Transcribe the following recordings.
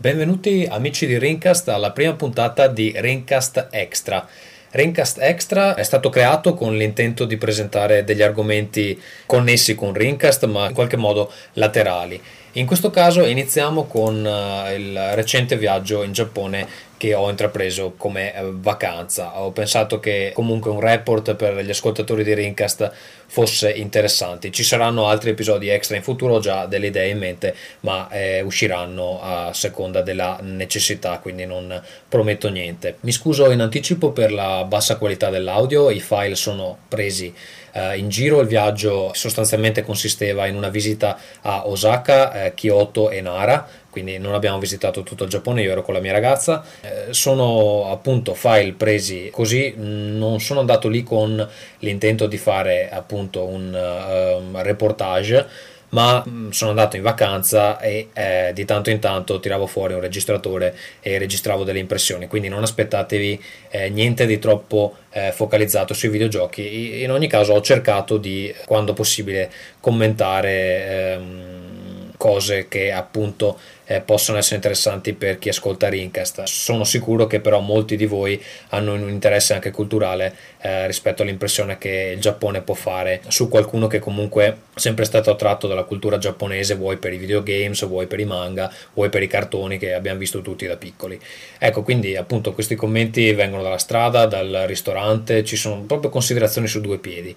Benvenuti amici di Rincast alla prima puntata di Rincast Extra. Rincast Extra è stato creato con l'intento di presentare degli argomenti connessi con Rincast ma in qualche modo laterali. In questo caso iniziamo con uh, il recente viaggio in Giappone che ho intrapreso come eh, vacanza. Ho pensato che comunque un report per gli ascoltatori di Rincast fosse interessante. Ci saranno altri episodi extra in futuro, ho già delle idee in mente, ma eh, usciranno a seconda della necessità, quindi non prometto niente. Mi scuso in anticipo per la bassa qualità dell'audio, i file sono presi eh, in giro. Il viaggio sostanzialmente consisteva in una visita a Osaka, eh, Kyoto e Nara quindi non abbiamo visitato tutto il Giappone, io ero con la mia ragazza, eh, sono appunto file presi così, non sono andato lì con l'intento di fare appunto un uh, reportage, ma mm, sono andato in vacanza e eh, di tanto in tanto tiravo fuori un registratore e registravo delle impressioni, quindi non aspettatevi eh, niente di troppo focalizzato sui videogiochi. In ogni caso ho cercato di, quando possibile, commentare ehm, cose che appunto eh, possono essere interessanti per chi ascolta Rincast. Sono sicuro che però molti di voi hanno un interesse anche culturale eh, rispetto all'impressione che il Giappone può fare su qualcuno che comunque è sempre stato attratto dalla cultura giapponese, vuoi per i videogames, vuoi per i manga, vuoi per i cartoni che abbiamo visto tutti da piccoli. Ecco, quindi appunto questi commenti vengono dalla strada, dal ristorante, ci sono proprio considerazioni su due piedi.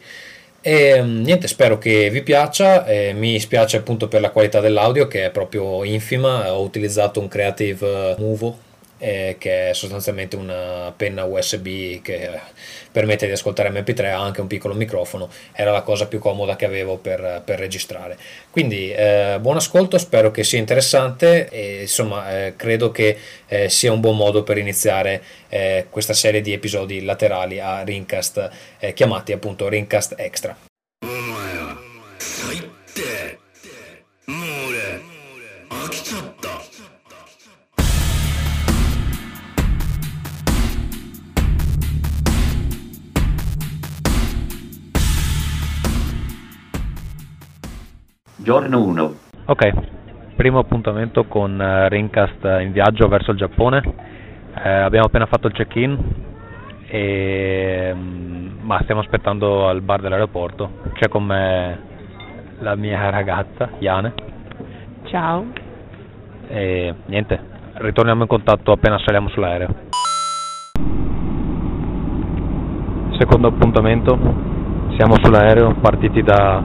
E mm, niente, spero che vi piaccia. Eh, mi spiace appunto per la qualità dell'audio che è proprio infima. Ho utilizzato un Creative Movo eh, che è sostanzialmente una penna USB che permette di ascoltare MP3, ha anche un piccolo microfono, era la cosa più comoda che avevo per, per registrare. Quindi eh, buon ascolto, spero che sia interessante e insomma eh, credo che eh, sia un buon modo per iniziare eh, questa serie di episodi laterali a Rincast eh, chiamati appunto Rincast Extra. Giorno 1. Ok, primo appuntamento con uh, Rincast in viaggio verso il Giappone. Eh, abbiamo appena fatto il check-in, e, um, ma stiamo aspettando al bar dell'aeroporto. C'è con me la mia ragazza, Iane. Ciao. E niente, ritorniamo in contatto appena saliamo sull'aereo. Secondo appuntamento, siamo sull'aereo partiti da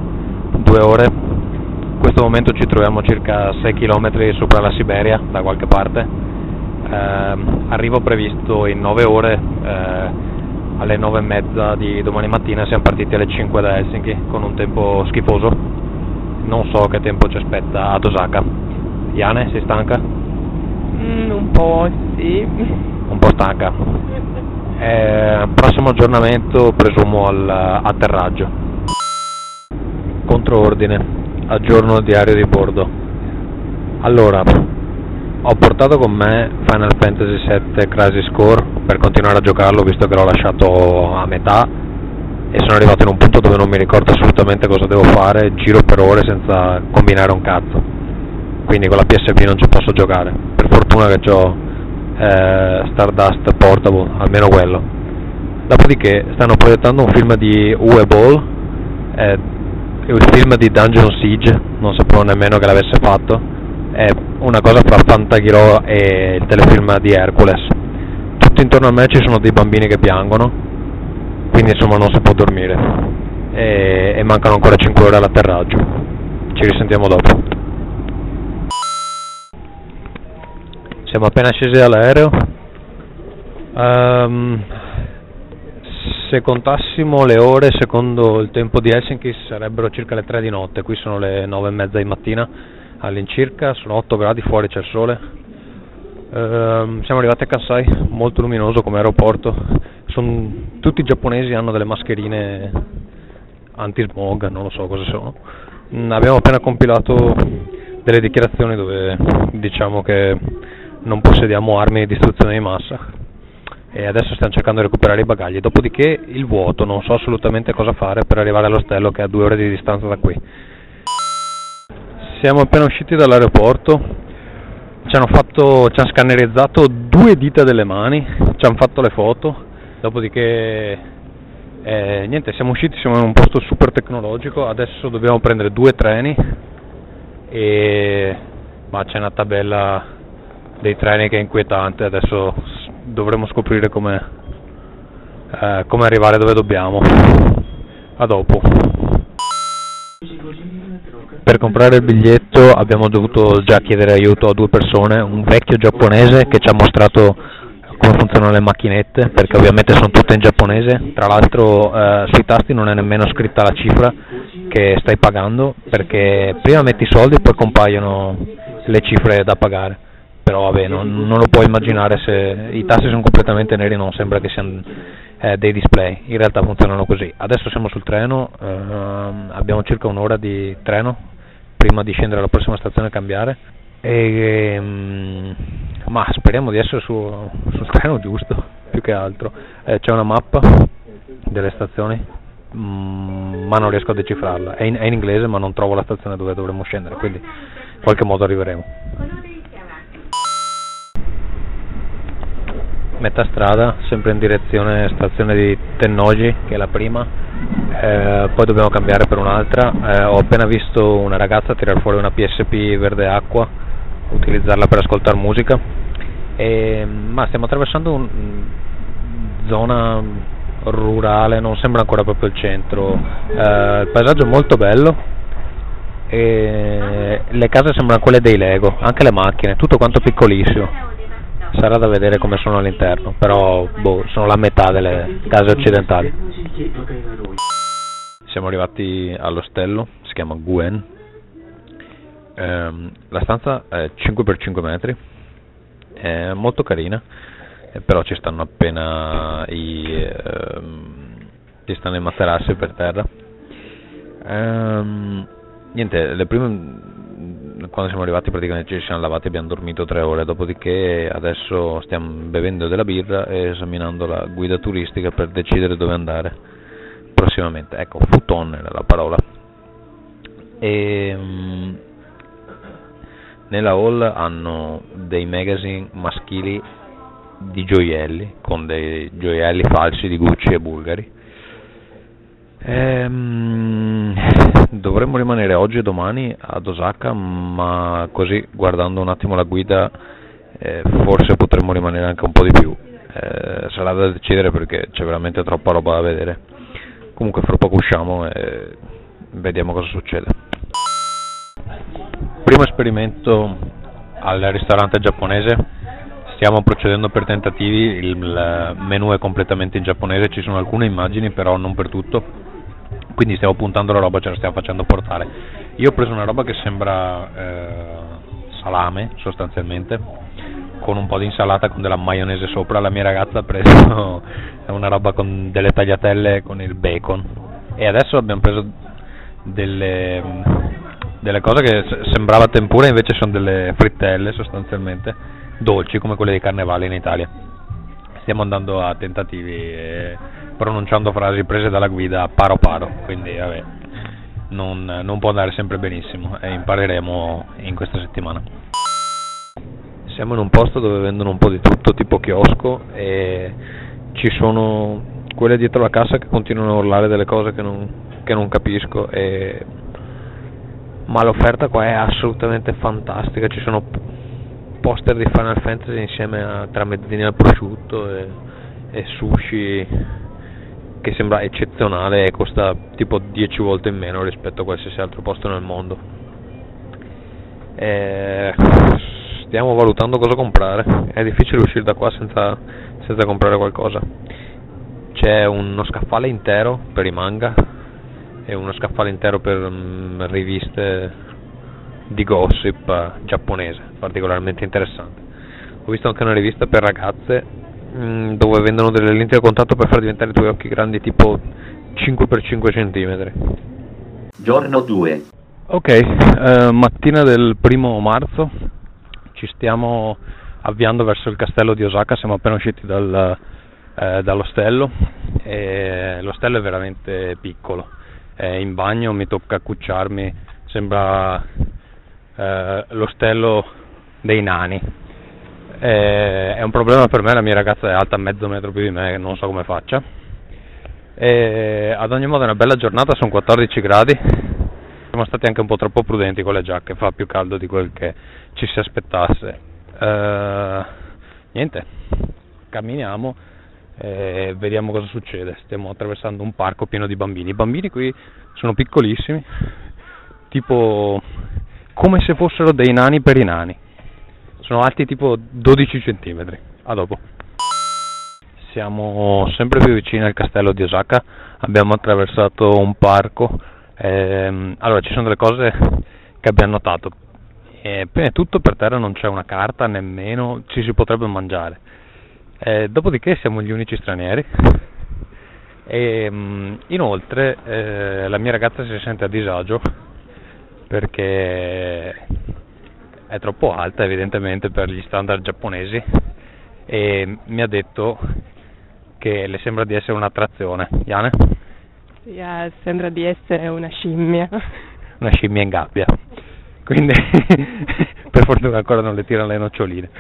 due ore in questo momento ci troviamo circa 6 km sopra la Siberia, da qualche parte. Eh, arrivo previsto in 9 ore, eh, alle 9 e mezza di domani mattina siamo partiti alle 5 da Helsinki con un tempo schifoso. Non so che tempo ci aspetta ad Osaka. Iane, sei stanca? Mm, un po' sì. Un po' stanca. Eh, prossimo aggiornamento presumo all'atterraggio. Controordine aggiorno il diario di bordo. Allora, ho portato con me Final Fantasy VII Crisis Core per continuare a giocarlo visto che l'ho lasciato a metà e sono arrivato in un punto dove non mi ricordo assolutamente cosa devo fare, giro per ore senza combinare un cazzo. Quindi con la PSP non ci posso giocare. Per fortuna che ho eh, Stardust Portable, almeno quello. Dopodiché stanno proiettando un film di Uwe Ball, eh, il film di Dungeon Siege, non sapevo nemmeno che l'avesse fatto, è una cosa fra Fantaghiro e il telefilm di Hercules. Tutto intorno a me ci sono dei bambini che piangono, quindi insomma non si può dormire e, e mancano ancora 5 ore all'atterraggio. Ci risentiamo dopo. Siamo appena scesi dall'aereo. Um, se contassimo le ore secondo il tempo di Helsinki sarebbero circa le 3 di notte, qui sono le 9 e mezza di mattina all'incirca, sono 8 gradi fuori, c'è il sole. Ehm, siamo arrivati a Kansai, molto luminoso come aeroporto, sono, tutti i giapponesi hanno delle mascherine anti-smog, non lo so cosa sono. Mm, abbiamo appena compilato delle dichiarazioni dove diciamo che non possediamo armi di distruzione di massa e adesso stiamo cercando di recuperare i bagagli, dopodiché il vuoto, non so assolutamente cosa fare per arrivare all'ostello che è a due ore di distanza da qui. Siamo appena usciti dall'aeroporto, ci hanno, fatto, ci hanno scannerizzato due dita delle mani, ci hanno fatto le foto, dopodiché eh, niente, siamo usciti, siamo in un posto super tecnologico, adesso dobbiamo prendere due treni e ma c'è una tabella dei treni che è inquietante, adesso dovremo scoprire come, eh, come arrivare dove dobbiamo. A dopo. Per comprare il biglietto abbiamo dovuto già chiedere aiuto a due persone, un vecchio giapponese che ci ha mostrato come funzionano le macchinette, perché ovviamente sono tutte in giapponese, tra l'altro eh, sui tasti non è nemmeno scritta la cifra che stai pagando, perché prima metti i soldi e poi compaiono le cifre da pagare, però vabbè non, non lo puoi immaginare se i tasti sono completamente neri, non sembra che siano eh, dei display, in realtà funzionano così. Adesso siamo sul treno, ehm, abbiamo circa un'ora di treno prima di scendere alla prossima stazione e cambiare, e, ehm, ma speriamo di essere su, sul treno giusto, più che altro. Eh, c'è una mappa delle stazioni, mm, ma non riesco a decifrarla. È in, è in inglese, ma non trovo la stazione dove dovremmo scendere, quindi in qualche modo arriveremo. Metà strada, sempre in direzione stazione di Tennoji, che è la prima, eh, poi dobbiamo cambiare per un'altra. Eh, ho appena visto una ragazza tirare fuori una PSP verde acqua, utilizzarla per ascoltare musica, e, ma stiamo attraversando una zona rurale, non sembra ancora proprio il centro, eh, il paesaggio è molto bello. E le case sembrano quelle dei Lego, anche le macchine, tutto quanto piccolissimo sarà da vedere come sono all'interno, però boh, sono la metà delle case occidentali. Siamo arrivati all'ostello, si chiama Guen. Ehm, la stanza è 5x5 metri, è molto carina, eh, però ci stanno appena i, ehm, ci stanno i materassi per terra. Ehm, niente, le prime quando siamo arrivati praticamente ci siamo lavati e abbiamo dormito tre ore, dopodiché adesso stiamo bevendo della birra e esaminando la guida turistica per decidere dove andare prossimamente. Ecco, futon era la parola. E, um, nella hall hanno dei magazine maschili di gioielli, con dei gioielli falsi di Gucci e bulgari Ehm, dovremmo rimanere oggi e domani ad Osaka, ma così guardando un attimo la guida eh, forse potremmo rimanere anche un po' di più. Eh, sarà da decidere perché c'è veramente troppa roba da vedere. Comunque fra poco usciamo e vediamo cosa succede. Primo esperimento al ristorante giapponese, stiamo procedendo per tentativi, il menu è completamente in giapponese, ci sono alcune immagini però non per tutto quindi stiamo puntando la roba, ce la stiamo facendo portare. Io ho preso una roba che sembra eh, salame sostanzialmente, con un po' di insalata con della maionese sopra, la mia ragazza ha preso una roba con delle tagliatelle con il bacon e adesso abbiamo preso delle, delle cose che sembrava tempura invece sono delle frittelle sostanzialmente, dolci come quelle di carnevale in Italia. Stiamo andando a tentativi e pronunciando frasi prese dalla guida paro paro, quindi vabbè, non, non può andare sempre benissimo e impareremo in questa settimana. Siamo in un posto dove vendono un po' di tutto, tipo chiosco, e ci sono quelle dietro la cassa che continuano a urlare delle cose che non, che non capisco, e... ma l'offerta qua è assolutamente fantastica, ci sono poster di Final Fantasy insieme a tramezzini al prosciutto e, e sushi che sembra eccezionale e costa tipo 10 volte in meno rispetto a qualsiasi altro posto nel mondo. E stiamo valutando cosa comprare, è difficile uscire da qua senza, senza comprare qualcosa. C'è uno scaffale intero per i manga e uno scaffale intero per um, riviste di gossip giapponese, particolarmente interessante. Ho visto anche una rivista per ragazze Mm, dove vendono delle lenti a contatto per far diventare i tuoi occhi grandi tipo 5x5 cm. Giorno 2. Ok, eh, mattina del primo marzo ci stiamo avviando verso il castello di Osaka, siamo appena usciti dal, eh, dall'ostello e l'ostello è veramente piccolo, è in bagno mi tocca accucciarmi, sembra eh, l'ostello dei nani. Eh, è un problema per me, la mia ragazza è alta mezzo metro più di me, non so come faccia. E ad ogni modo è una bella giornata, sono 14 gradi, siamo stati anche un po' troppo prudenti con le giacche, fa più caldo di quel che ci si aspettasse. Eh, niente, camminiamo e vediamo cosa succede. Stiamo attraversando un parco pieno di bambini. I bambini qui sono piccolissimi, tipo come se fossero dei nani per i nani. Sono alti tipo 12 cm. A dopo. Siamo sempre più vicini al castello di Osaka, abbiamo attraversato un parco. Ehm, allora, ci sono delle cose che abbiamo notato. E prima di tutto per terra non c'è una carta, nemmeno ci si potrebbe mangiare. Eh, dopodiché siamo gli unici stranieri. E, mh, inoltre eh, la mia ragazza si sente a disagio perché è troppo alta evidentemente per gli standard giapponesi e mi ha detto che le sembra di essere un'attrazione. Iane? Yeah, sembra di essere una scimmia. Una scimmia in gabbia. Quindi per fortuna ancora non le tirano le noccioline.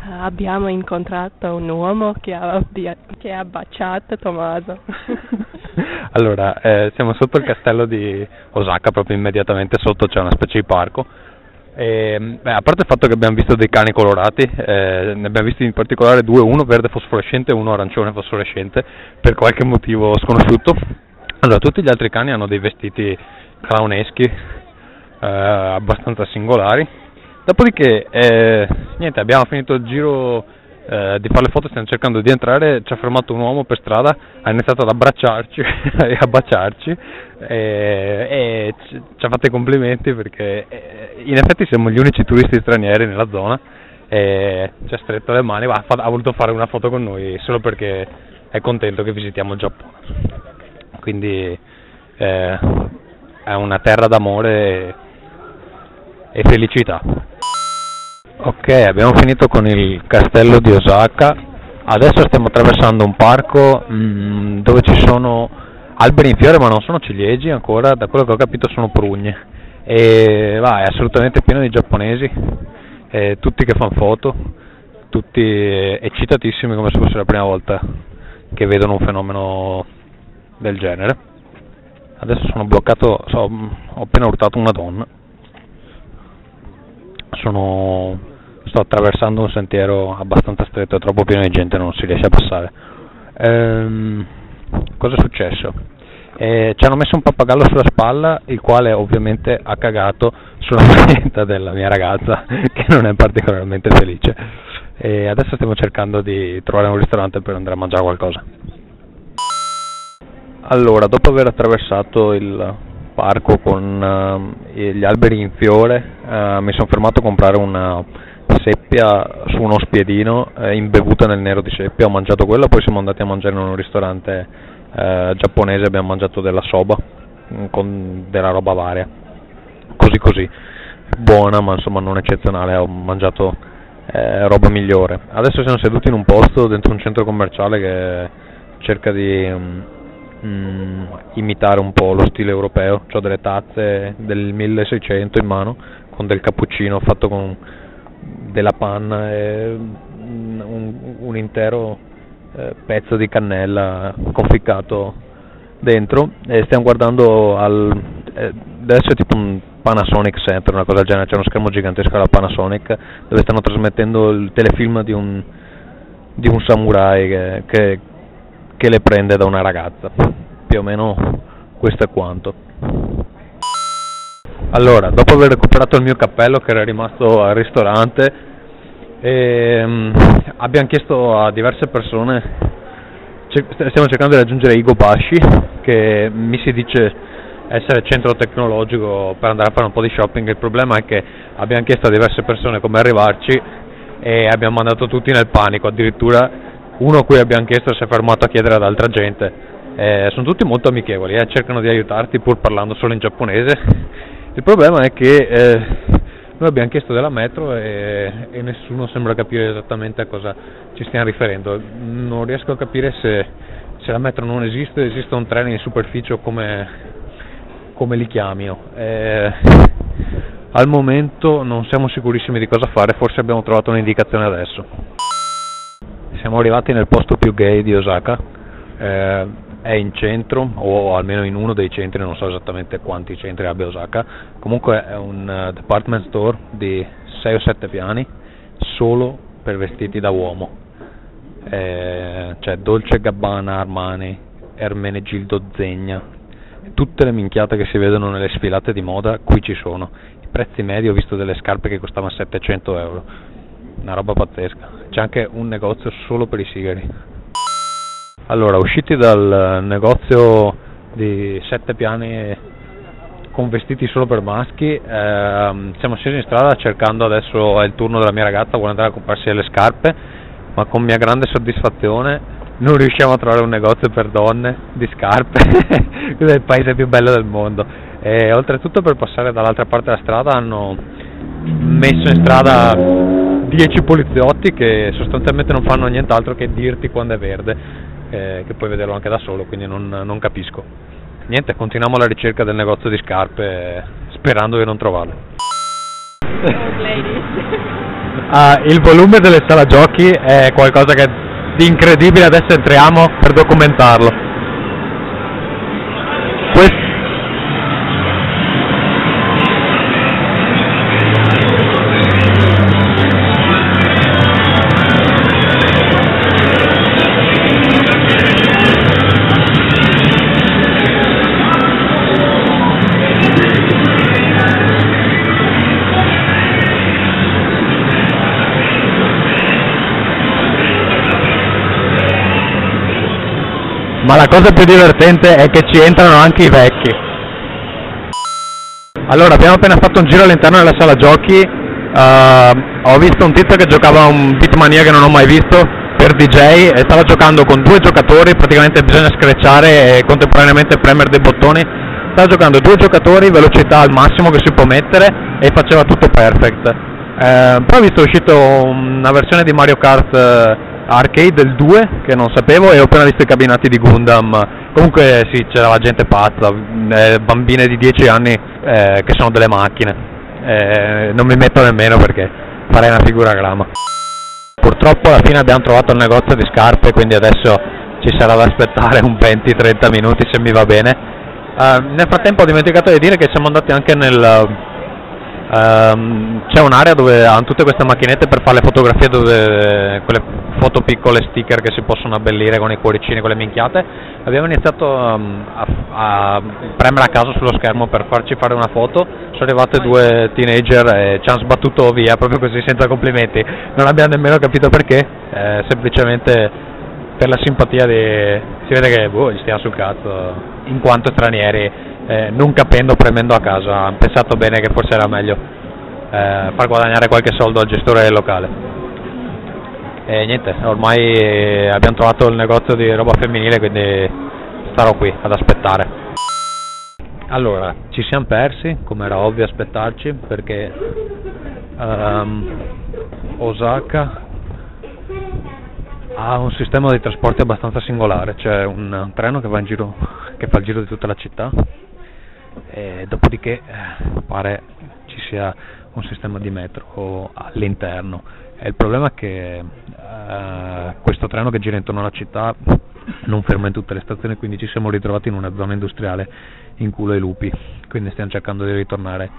Abbiamo incontrato un uomo che ha, che ha baciato Tommaso. allora, eh, siamo sotto il castello di Osaka, proprio immediatamente sotto c'è una specie di parco. E, beh, a parte il fatto che abbiamo visto dei cani colorati, eh, ne abbiamo visti in particolare due, uno verde fosforescente e uno arancione fosforescente, per qualche motivo sconosciuto. Allora, tutti gli altri cani hanno dei vestiti clowneschi, eh, abbastanza singolari Dopodiché, eh, niente, abbiamo finito il giro eh, di fare le foto, stiamo cercando di entrare, ci ha fermato un uomo per strada, ha iniziato ad abbracciarci e a baciarci e, e ci ha fatto i complimenti perché eh, in effetti siamo gli unici turisti stranieri nella zona e ci ha stretto le mani, ha, ha voluto fare una foto con noi solo perché è contento che visitiamo il Giappone. Quindi eh, è una terra d'amore e felicità. Ok, abbiamo finito con il castello di Osaka, adesso stiamo attraversando un parco mh, mm, dove ci sono alberi in fiore ma non sono ciliegi ancora, da quello che ho capito sono prugne. E va, è assolutamente pieno di giapponesi, eh, tutti che fanno foto, tutti eccitatissimi come se fosse la prima volta che vedono un fenomeno del genere. Adesso sono bloccato, so, ho appena urtato una donna sono, sto attraversando un sentiero abbastanza stretto, troppo pieno di gente, non si riesce a passare. Ehm, cosa è successo? Eh, ci hanno messo un pappagallo sulla spalla, il quale ovviamente ha cagato sulla maglietta della mia ragazza, che non è particolarmente felice. E adesso stiamo cercando di trovare un ristorante per andare a mangiare qualcosa. Allora, dopo aver attraversato il parco con uh, gli alberi in fiore, uh, mi sono fermato a comprare una seppia su uno spiedino uh, imbevuta nel nero di seppia, ho mangiato quella, poi siamo andati a mangiare in un ristorante giapponese, abbiamo mangiato della soba mm, con della roba varia, così così, buona ma insomma non eccezionale, ho mangiato roba migliore. Adesso siamo seduti in un posto dentro un centro commerciale che cerca di... Um, mh, mm, imitare un po' lo stile europeo, ho delle tazze del 1600 in mano con del cappuccino fatto con della panna e un, un intero eh, pezzo di cannella conficcato dentro. E stiamo guardando al eh, adesso è tipo un Panasonic Center, una cosa del genere, c'è uno schermo gigantesco alla Panasonic dove stanno trasmettendo il telefilm di un, di un samurai che, che che le prende da una ragazza. Più o meno questo è quanto. Allora, dopo aver recuperato il mio cappello che era rimasto al ristorante, ehm, abbiamo chiesto a diverse persone, stiamo cercando di raggiungere Igo Bashi, che mi si dice essere centro tecnologico per andare a fare un po' di shopping, il problema è che abbiamo chiesto a diverse persone come arrivarci e abbiamo mandato tutti nel panico, addirittura uno a cui abbiamo chiesto si è fermato a chiedere ad altra gente. Eh, sono tutti molto amichevoli, eh, cercano di aiutarti pur parlando solo in giapponese. Il problema è che eh, noi abbiamo chiesto della metro e, e, nessuno sembra capire esattamente a cosa ci stiamo riferendo. Non riesco a capire se, se la metro non esiste, esiste un treno in superficie o come, come li chiamino. Eh, al momento non siamo sicurissimi di cosa fare, forse abbiamo trovato un'indicazione adesso. Siamo arrivati nel posto più gay di Osaka, eh, è in centro o almeno in uno dei centri, non so esattamente quanti centri abbia Osaka, comunque è un uh, department store di 6 o 7 piani solo per vestiti da uomo. Eh, c'è Dolce Gabbana, Armani, Ermenegildo Zegna, tutte le minchiate che si vedono nelle sfilate di moda qui ci sono. Prezzi medi ho visto delle scarpe che costavano 700 euro, una roba pazzesca. C'è anche un negozio solo per i sigari. Allora, usciti dal negozio di sette piani con vestiti solo per maschi, ehm, siamo scesi in strada cercando adesso è il turno della mia ragazza, vuole andare a comprarsi le scarpe, ma con mia grande soddisfazione non riusciamo a trovare un negozio per donne di scarpe, è il paese più bello del mondo e oltretutto per passare dall'altra parte della strada hanno messo in strada 10 poliziotti che sostanzialmente non fanno nient'altro che dirti quando è verde, eh, che puoi vederlo anche da solo, quindi non, non capisco. Niente, continuiamo la ricerca del negozio di scarpe sperando di non trovarle. Uh, il volume delle sala giochi è qualcosa che di incredibile, adesso entriamo per documentarlo. Cosa più divertente è che ci entrano anche i vecchi. Allora, abbiamo appena fatto un giro all'interno della sala giochi, uh, ho visto un tizio che giocava un Beatmania che non ho mai visto per DJ e stava giocando con due giocatori, praticamente bisogna screcciare e contemporaneamente premere dei bottoni. Stava giocando due giocatori, velocità al massimo che si può mettere e faceva tutto perfect. Eh, poi ho visto uscito una versione di Mario Kart eh, arcade del 2 che non sapevo e ho appena visto i cabinati di Gundam. Comunque sì c'era la gente pazza eh, bambine di 10 anni eh, che sono delle macchine. Eh, non mi metto nemmeno perché farei una figura grama. Purtroppo alla fine abbiamo trovato il negozio di scarpe quindi adesso ci sarà da aspettare un 20-30 minuti se mi va bene. Uh, nel frattempo ho dimenticato di dire che siamo andati anche nel c'è un'area dove hanno tutte queste macchinette per fare le fotografie, dove, quelle foto piccole, sticker che si possono abbellire con i cuoricini, con le minchiate. Abbiamo iniziato um, a, a, premere a caso sullo schermo per farci fare una foto. Sono arrivate due teenager e ci hanno sbattuto via proprio così senza complimenti. Non abbiamo nemmeno capito perché, eh, semplicemente per la simpatia di... si vede che boh, gli stiamo sul cazzo in quanto stranieri eh, non capendo, premendo a casa, hanno pensato bene che forse era meglio eh, far guadagnare qualche soldo al gestore del locale. E niente, ormai abbiamo trovato il negozio di roba femminile, quindi starò qui ad aspettare. Allora, ci siamo persi, come era ovvio aspettarci, perché um, Osaka ha un sistema di trasporti abbastanza singolare, c'è un treno che, va in giro, che fa il giro di tutta la città e dopodiché eh, pare ci sia un sistema di metro all'interno. E il problema è che eh, questo treno che gira intorno alla città non ferma in tutte le stazioni, quindi ci siamo ritrovati in una zona industriale in culo ai lupi, quindi stiamo cercando di ritornare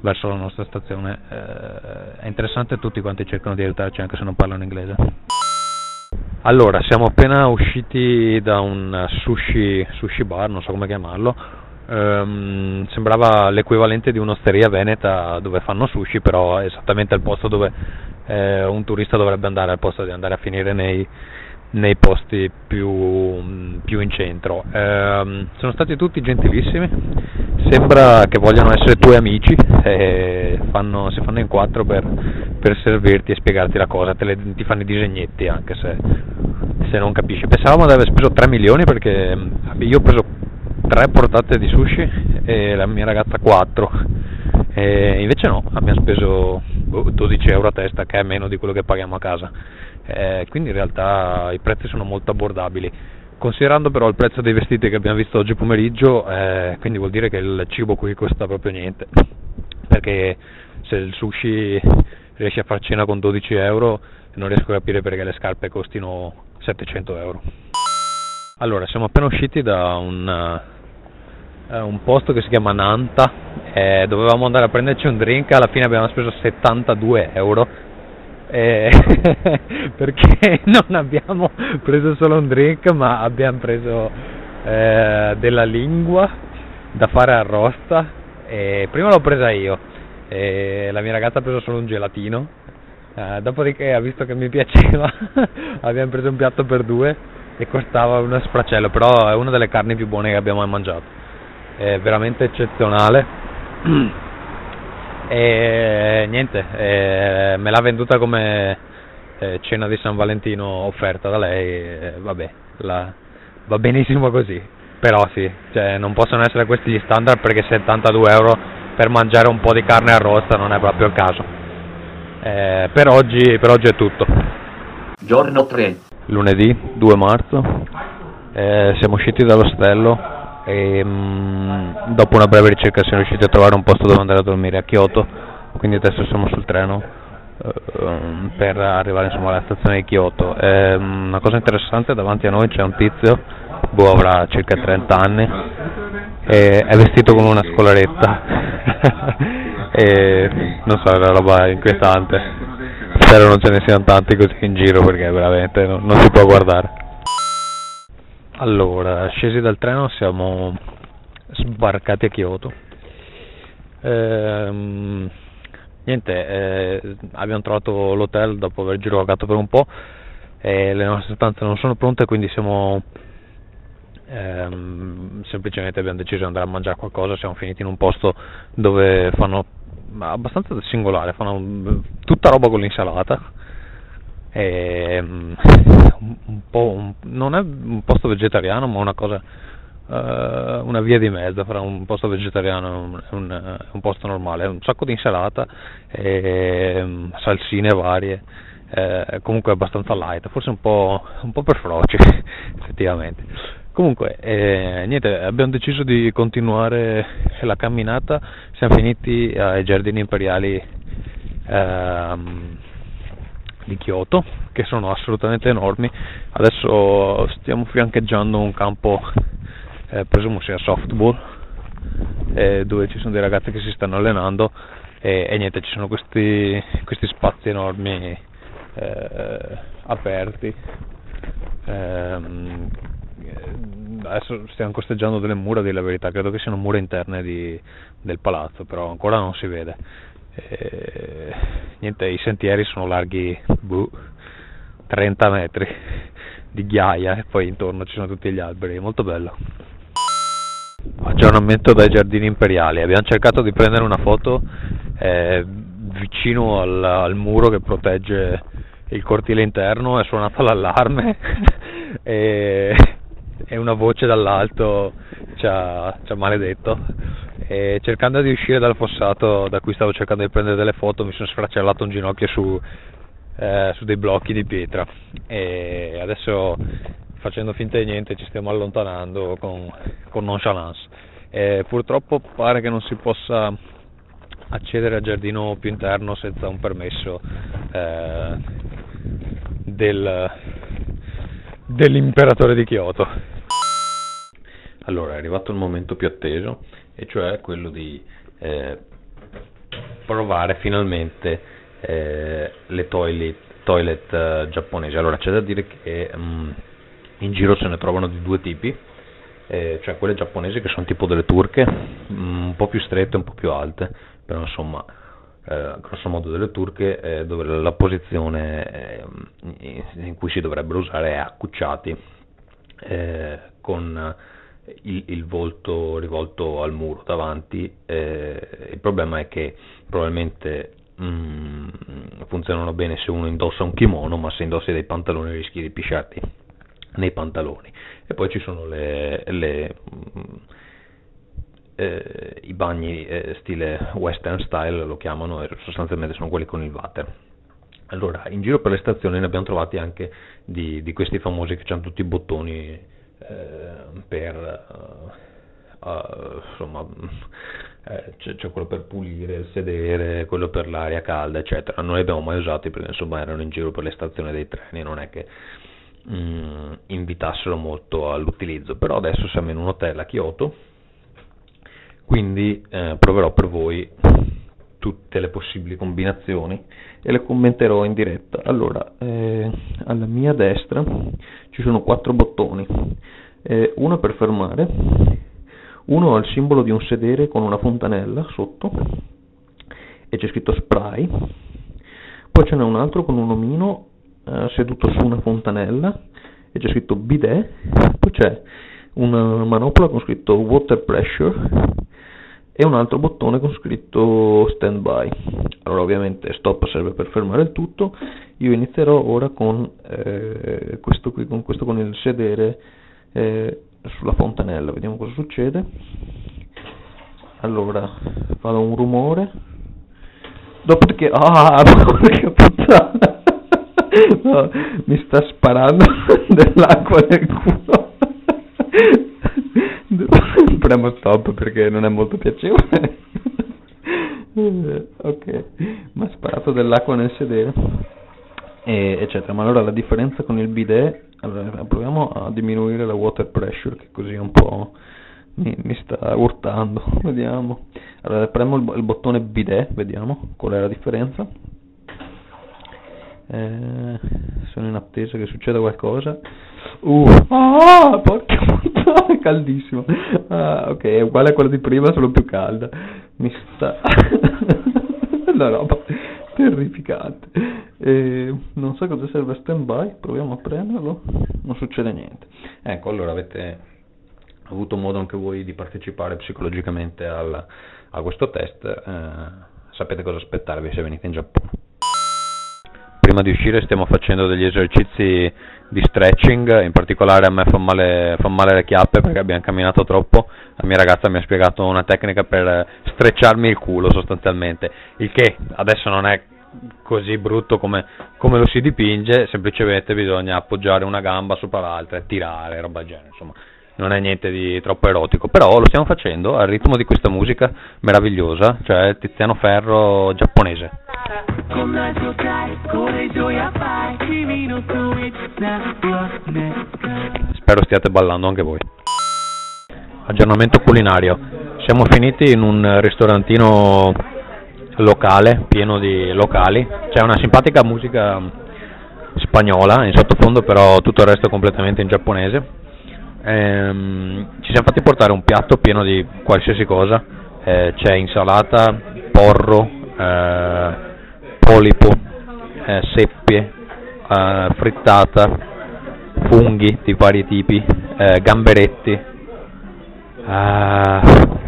verso la nostra stazione. Eh, è interessante, tutti quanti cercano di aiutarci anche se non parlano inglese. Allora, siamo appena usciti da un sushi, sushi bar, non so come chiamarlo, ehm, sembrava l'equivalente di un'osteria veneta dove fanno sushi, però è esattamente il posto dove eh, un turista dovrebbe andare, al posto di andare a finire nei, nei posti più, più, in centro. Eh, sono stati tutti gentilissimi, sembra che vogliano essere tuoi amici e fanno, si fanno in quattro per, per, servirti e spiegarti la cosa, le, ti fanno i disegnetti anche se, se non capisci. Pensavamo di aver speso 3 milioni perché io ho preso tre portate di sushi e la mia ragazza 4 e invece no, abbiamo speso 12 euro a testa che è meno di quello che paghiamo a casa. Eh, quindi in realtà i prezzi sono molto abbordabili. Considerando però il prezzo dei vestiti che abbiamo visto oggi pomeriggio eh, quindi vuol dire che il cibo qui costa proprio niente. Perché se il sushi riesce a far cena con 12 euro non riesco a capire perché le scarpe costino 700 euro. Allora, siamo appena usciti da un, uh, un posto che si chiama Nanta, eh, dovevamo andare a prenderci un drink, alla fine abbiamo speso 72 euro eh, perché non abbiamo preso solo un drink ma abbiamo preso eh, della lingua da fare arrosta e prima l'ho presa io e la mia ragazza ha preso solo un gelatino eh, dopodiché ha visto che mi piaceva abbiamo preso un piatto per due e costava uno sfracello però è una delle carni più buone che abbiamo mai mangiato è veramente eccezionale e niente, eh, me l'ha venduta come eh, cena di San Valentino offerta da lei, eh, vabbè, la, va benissimo così, però sì, cioè, non possono essere questi gli standard perché 72 euro per mangiare un po' di carne arrosta non è proprio il caso. Eh, per, oggi, per oggi è tutto. Giorno 3. Lunedì 2 marzo, eh, siamo usciti dall'ostello e mh, mm, dopo una breve ricerca siamo riusciti a trovare un posto dove andare a dormire a Kyoto, quindi adesso siamo sul treno uh, per arrivare insomma, alla stazione di Kyoto. E, um, una cosa interessante, davanti a noi c'è un tizio, boh avrà circa 30 anni, e è vestito come una scolaretta, e non so, è una roba inquietante, spero non ce ne siano tanti così in giro perché veramente non, non si può guardare. Allora, scesi dal treno siamo sbarcati a Kyoto. Ehm, niente, eh, abbiamo trovato l'hotel dopo aver girovato per un po' e le nostre stanze non sono pronte, quindi siamo ehm, semplicemente abbiamo deciso di andare a mangiare qualcosa, siamo finiti in un posto dove fanno abbastanza singolare, fanno tutta roba con l'insalata è mm, un po', un, non è un posto vegetariano ma una cosa Uh, una via di mezzo fra un posto vegetariano e un, un, un, posto normale, un sacco di insalata, e, um, salsine varie, eh, comunque abbastanza light, forse un po', un po per froci effettivamente. Comunque, eh, niente, abbiamo deciso di continuare la camminata, siamo finiti ai giardini imperiali. Ehm, di Kyoto che sono assolutamente enormi. Adesso stiamo fiancheggiando un campo eh, presumo sia softball eh, dove ci sono dei ragazzi che si stanno allenando e, e niente ci sono questi, questi spazi enormi eh, aperti. Ehm, adesso stiamo costeggiando delle mura di la verità credo che siano mura interne di, del palazzo però ancora non si vede eh, niente, i sentieri sono larghi buh, 30 metri di ghiaia e poi intorno ci sono tutti gli alberi, molto bello. Aggiornamento dai giardini imperiali, abbiamo cercato di prendere una foto eh, vicino al, al, muro che protegge il cortile interno, è suonato l'allarme. E, e una voce dall'alto ci ha, ci ha maledetto. E cercando di uscire dal fossato da cui stavo cercando di prendere delle foto mi sono sfracellato un ginocchio su, eh, su dei blocchi di pietra. E adesso facendo finta di niente ci stiamo allontanando con, con nonchalance. E purtroppo pare che non si possa accedere al giardino più interno senza un permesso eh, del, dell'imperatore di Kyoto allora è arrivato il momento più atteso e cioè quello di eh, provare finalmente eh, le toilet, toilet uh, giapponesi. Allora c'è da dire che um, in giro se ne trovano di due tipi, eh, cioè quelle giapponesi che sono tipo delle turche, um, un po' più strette, un po' più alte, però insomma eh, grosso modo delle turche eh, dove la posizione eh, in cui si dovrebbero usare è accucciati eh, con il, il, volto rivolto al muro davanti, eh, il problema è che probabilmente mm, funzionano bene se uno indossa un kimono, ma se indossi dei pantaloni rischi di pisciarti nei pantaloni. E poi ci sono le, le, mm, eh, i bagni eh, stile western style, lo chiamano, sostanzialmente sono quelli con il water. Allora, in giro per le stazioni ne abbiamo trovati anche di, di questi famosi che hanno tutti i bottoni eh, per uh, insomma, eh, c'è, c'è, quello per pulire il sedere, quello per l'aria calda, eccetera. Non li abbiamo mai usati perché insomma erano in giro per le stazioni dei treni, non è che mh, mm, invitassero molto all'utilizzo. Però adesso siamo in un hotel a Kyoto, quindi eh, proverò per voi tutte le possibili combinazioni e le commenterò in diretta. Allora, eh, alla mia destra ci sono quattro bottoni, eh, uno per fermare, uno ha il simbolo di un sedere con una fontanella sotto e c'è scritto spray, poi ce n'è un altro con un omino eh, seduto su una fontanella e c'è scritto bidet, poi c'è una manopola con scritto water pressure e un altro bottone con scritto stand by. Allora ovviamente stop serve per fermare il tutto, io inizierò ora con, eh, questo, qui, con questo con il sedere eh, sulla fontanella, vediamo cosa succede. Allora, farò un rumore. Dopodiché, ah, che puttana! No, mi sta sparando dell'acqua nel culo. Premo stop perché non è molto piacevole. ok, mi ha sparato dell'acqua nel sedere. E, eccetera. Ma allora la differenza con il bidet allora, proviamo a diminuire la water pressure che così un po' mi, mi sta urtando. Vediamo. Allora, premo il, il, bottone bidet, vediamo qual è la differenza. Eh, sono in attesa che succeda qualcosa. Uh, ah, porca puttana, caldissimo. Ah, ok, è uguale a quella di prima, solo più calda. Mi sta... la roba terrificante. E non so cosa serve stand by, proviamo a prenderlo, non succede niente. Ecco, allora avete avuto modo anche voi di partecipare psicologicamente al, a questo test, eh, sapete cosa aspettarvi se venite in Giappone. Prima di uscire stiamo facendo degli esercizi di stretching, in particolare a me fa male, fa male le chiappe perché abbiamo camminato troppo, la mia ragazza mi ha spiegato una tecnica per strecciarmi il culo sostanzialmente, il che adesso non è così brutto come, come lo si dipinge, semplicemente bisogna appoggiare una gamba sopra l'altra e tirare, roba del genere, insomma non è niente di troppo erotico, però lo stiamo facendo al ritmo di questa musica meravigliosa, cioè Tiziano Ferro giapponese. Spero stiate ballando anche voi. Aggiornamento culinario. Siamo finiti in un ristorantino locale, pieno di locali. C'è una simpatica musica spagnola in sottofondo, però tutto il resto completamente in giapponese ehm, ci siamo fatti portare un piatto pieno di qualsiasi cosa, eh, c'è insalata, porro, eh, polipo, eh, seppie, eh, frittata, funghi di vari tipi, eh, gamberetti, eh,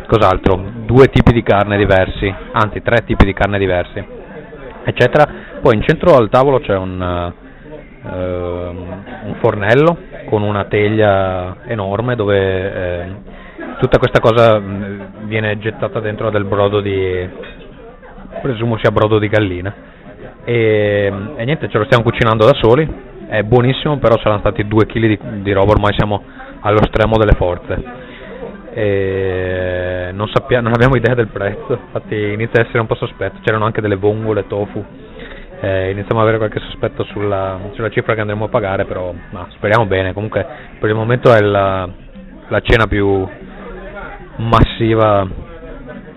cos'altro? Due tipi di carne diversi, anzi tre tipi di carne diversi, eccetera. Poi in centro al tavolo c'è un, un fornello con una teglia enorme dove eh, tutta questa cosa mm, viene gettata dentro del brodo di presumo sia brodo di gallina. E, e, niente ce lo stiamo cucinando da soli è buonissimo però saranno stati due kg di, di roba ormai siamo allo stremo delle forze. E non, sappia, non abbiamo idea del prezzo infatti inizia a essere un po' sospetto c'erano anche delle vongole tofu eh, iniziamo ad avere qualche sospetto sulla, sulla, cifra che andremo a pagare, però ma, speriamo bene, comunque per il momento è la, la cena più massiva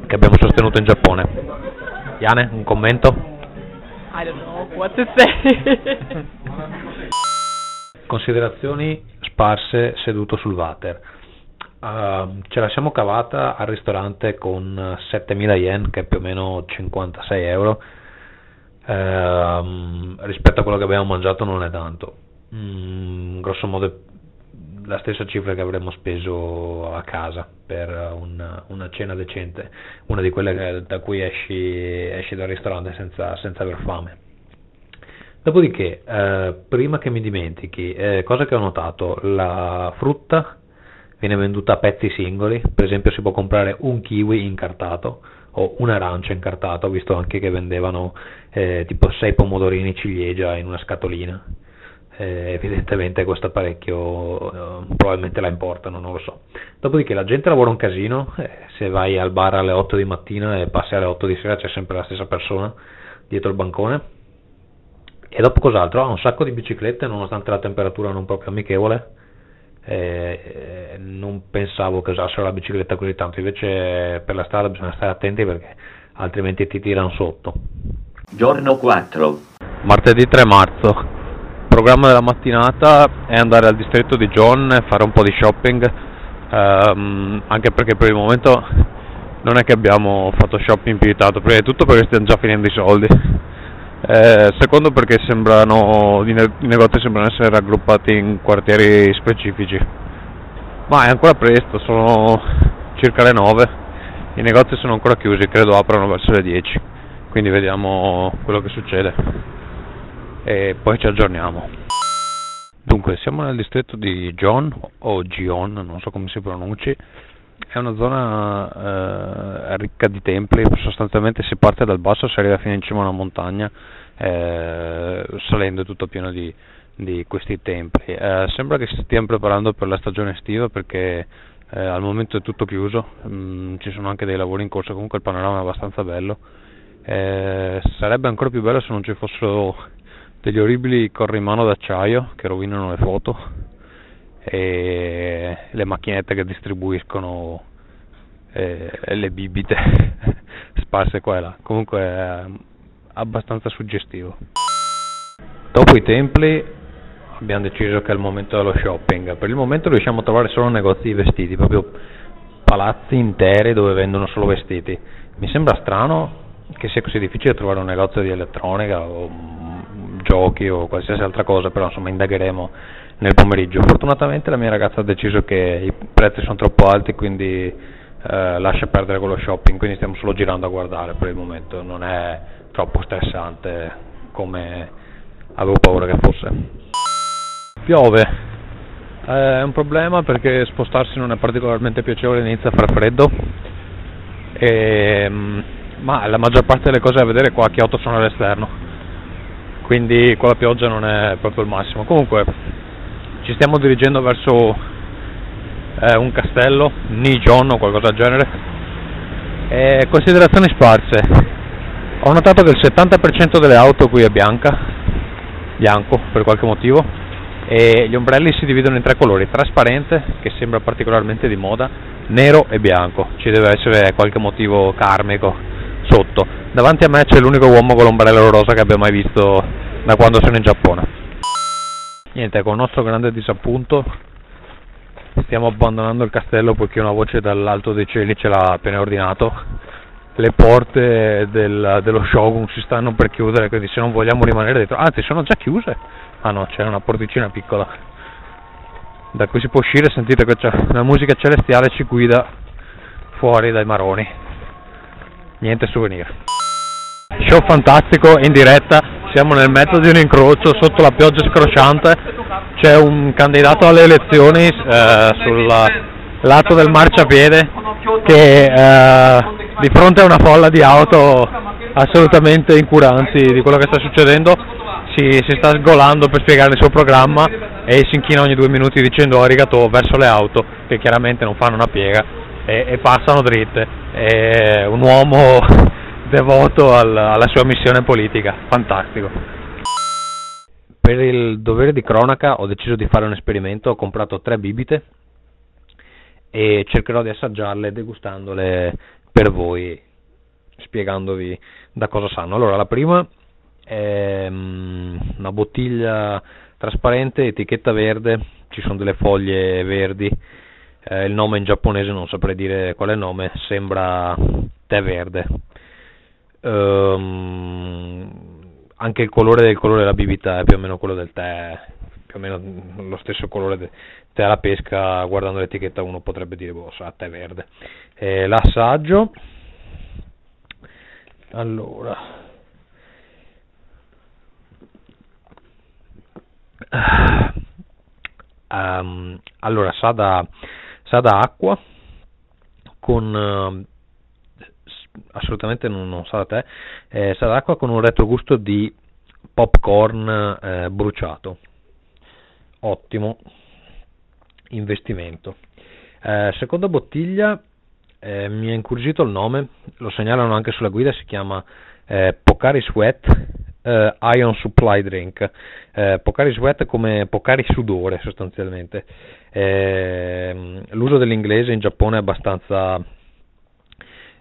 che abbiamo sostenuto in Giappone. Iane, un commento? I don't know what to say. Considerazioni sparse seduto sul water. Uh, ce la siamo cavata al ristorante con 7000 yen, che è più o meno 56 euro ehm, rispetto a quello che abbiamo mangiato non è tanto. Mm, grosso modo la stessa cifra che avremmo speso a casa per una, una cena decente, una di quelle che, da cui esci, esci dal ristorante senza, senza aver fame. Dopodiché, eh, prima che mi dimentichi, eh, cosa che ho notato, la frutta viene venduta a pezzi singoli, per esempio si può comprare un kiwi incartato, o un'arancia incartata, ho visto anche che vendevano eh, tipo 6 pomodorini ciliegia in una scatolina. eh, evidentemente questo apparecchio eh, probabilmente la importano, non lo so. Dopodiché la gente lavora un casino, eh, se vai al bar alle 8 di mattina e passi alle 8 di sera c'è sempre la stessa persona dietro il bancone. E dopo cos'altro? Ha un sacco di biciclette nonostante la temperatura non proprio amichevole. Eh, non pensavo che usassero la bicicletta così tanto, invece per la strada bisogna stare attenti perché altrimenti ti tirano sotto. Giorno 4. Martedì 3 marzo programma della mattinata è andare al distretto di John e fare un po' di shopping, ehm, anche perché per il momento non è che abbiamo fatto shopping più di tanto, prima di tutto perché stiamo già finendo i soldi, eh, secondo perché sembrano, i, ne- i negozi sembrano essere raggruppati in quartieri specifici, ma è ancora presto, sono circa le 9, i negozi sono ancora chiusi, credo aprano verso le 10, quindi vediamo quello che succede. E poi ci aggiorniamo. Dunque, siamo nel distretto di John o Gion, non so come si pronunci, è una zona eh, ricca di templi, sostanzialmente si parte dal basso, si arriva fino in cima a una montagna, eh, salendo tutto pieno di, di questi templi. Eh, sembra che si stiamo preparando per la stagione estiva perché eh, al momento è tutto chiuso, mm, ci sono anche dei lavori in corso, comunque il panorama è abbastanza bello. Eh, sarebbe ancora più bello se non ci fossero degli orribili corrimano d'acciaio che rovinano le foto e le macchinette che distribuiscono eh, le bibite sparse qua e là. Comunque è abbastanza suggestivo. Dopo i templi abbiamo deciso che è il momento dello shopping. Per il momento riusciamo a trovare solo negozi di vestiti, proprio palazzi interi dove vendono solo vestiti. Mi sembra strano che sia così difficile trovare un negozio di elettronica o giochi o qualsiasi altra cosa, però insomma indagheremo nel pomeriggio. Fortunatamente la mia ragazza ha deciso che i prezzi sono troppo alti, quindi eh, lascia perdere quello shopping, quindi stiamo solo girando a guardare per il momento, non è troppo stressante come avevo paura che fosse. Piove, eh, è un problema perché spostarsi non è particolarmente piacevole, inizia a far freddo, e, ehm, ma la maggior parte delle cose da vedere qua che auto sono all'esterno quindi con la pioggia non è proprio il massimo. Comunque ci stiamo dirigendo verso eh, un castello, Nijon o qualcosa del genere. E considerazioni sparse. Ho notato che il 70% delle auto qui è bianca, bianco per qualche motivo, e gli ombrelli si dividono in tre colori, trasparente, che sembra particolarmente di moda, nero e bianco. Ci deve essere qualche motivo karmico sotto. Davanti a me c'è l'unico uomo con l'ombrello rosa che abbia mai visto da quando sono in Giappone. Niente, con il nostro grande disappunto stiamo abbandonando il castello poiché una voce dall'alto dei cieli ce l'ha appena ordinato. Le porte del, dello shogun si stanno per chiudere, quindi se non vogliamo rimanere dentro, anzi sono già chiuse. Ah no, c'è una porticina piccola da cui si può uscire, sentite che una musica celestiale ci guida fuori dai maroni. Niente souvenir. Show fantastico in diretta siamo nel mezzo di un incrocio sotto la pioggia scrosciante, c'è un candidato alle elezioni eh, sul lato del marciapiede che eh, di fronte a una folla di auto assolutamente incuranti di quello che sta succedendo si, si sta sgolando per spiegare il suo programma e si inchina ogni due minuti dicendo arigato verso le auto che chiaramente non fanno una piega e, e passano dritte. È un uomo devoto al, alla sua missione politica, fantastico. Per il dovere di cronaca ho deciso di fare un esperimento, ho comprato tre bibite e cercherò di assaggiarle degustandole per voi, spiegandovi da cosa sanno. Allora, la prima è mm, una bottiglia trasparente, etichetta verde, ci sono delle foglie verdi, eh, il nome in giapponese non saprei dire qual è il nome, sembra tè verde Um, anche il colore del colore della bibita è più o meno quello del tè, più o meno lo stesso colore del tè alla pesca, guardando l'etichetta uno potrebbe dire, boh, sa, tè verde. E l'assaggio, allora, um, allora sa da, sa da acqua con assolutamente non, non sa te, eh, sa d'acqua con un retrogusto di popcorn eh, bruciato. ottimo investimento. Eh, seconda bottiglia, eh, mi è incuriosito il nome, lo segnalano anche sulla guida, si chiama eh, Pocari Sweat eh, Ion Supply Drink. Eh, Pocari Sweat come Pocari Sudore sostanzialmente. Eh, l'uso dell'inglese in Giappone è abbastanza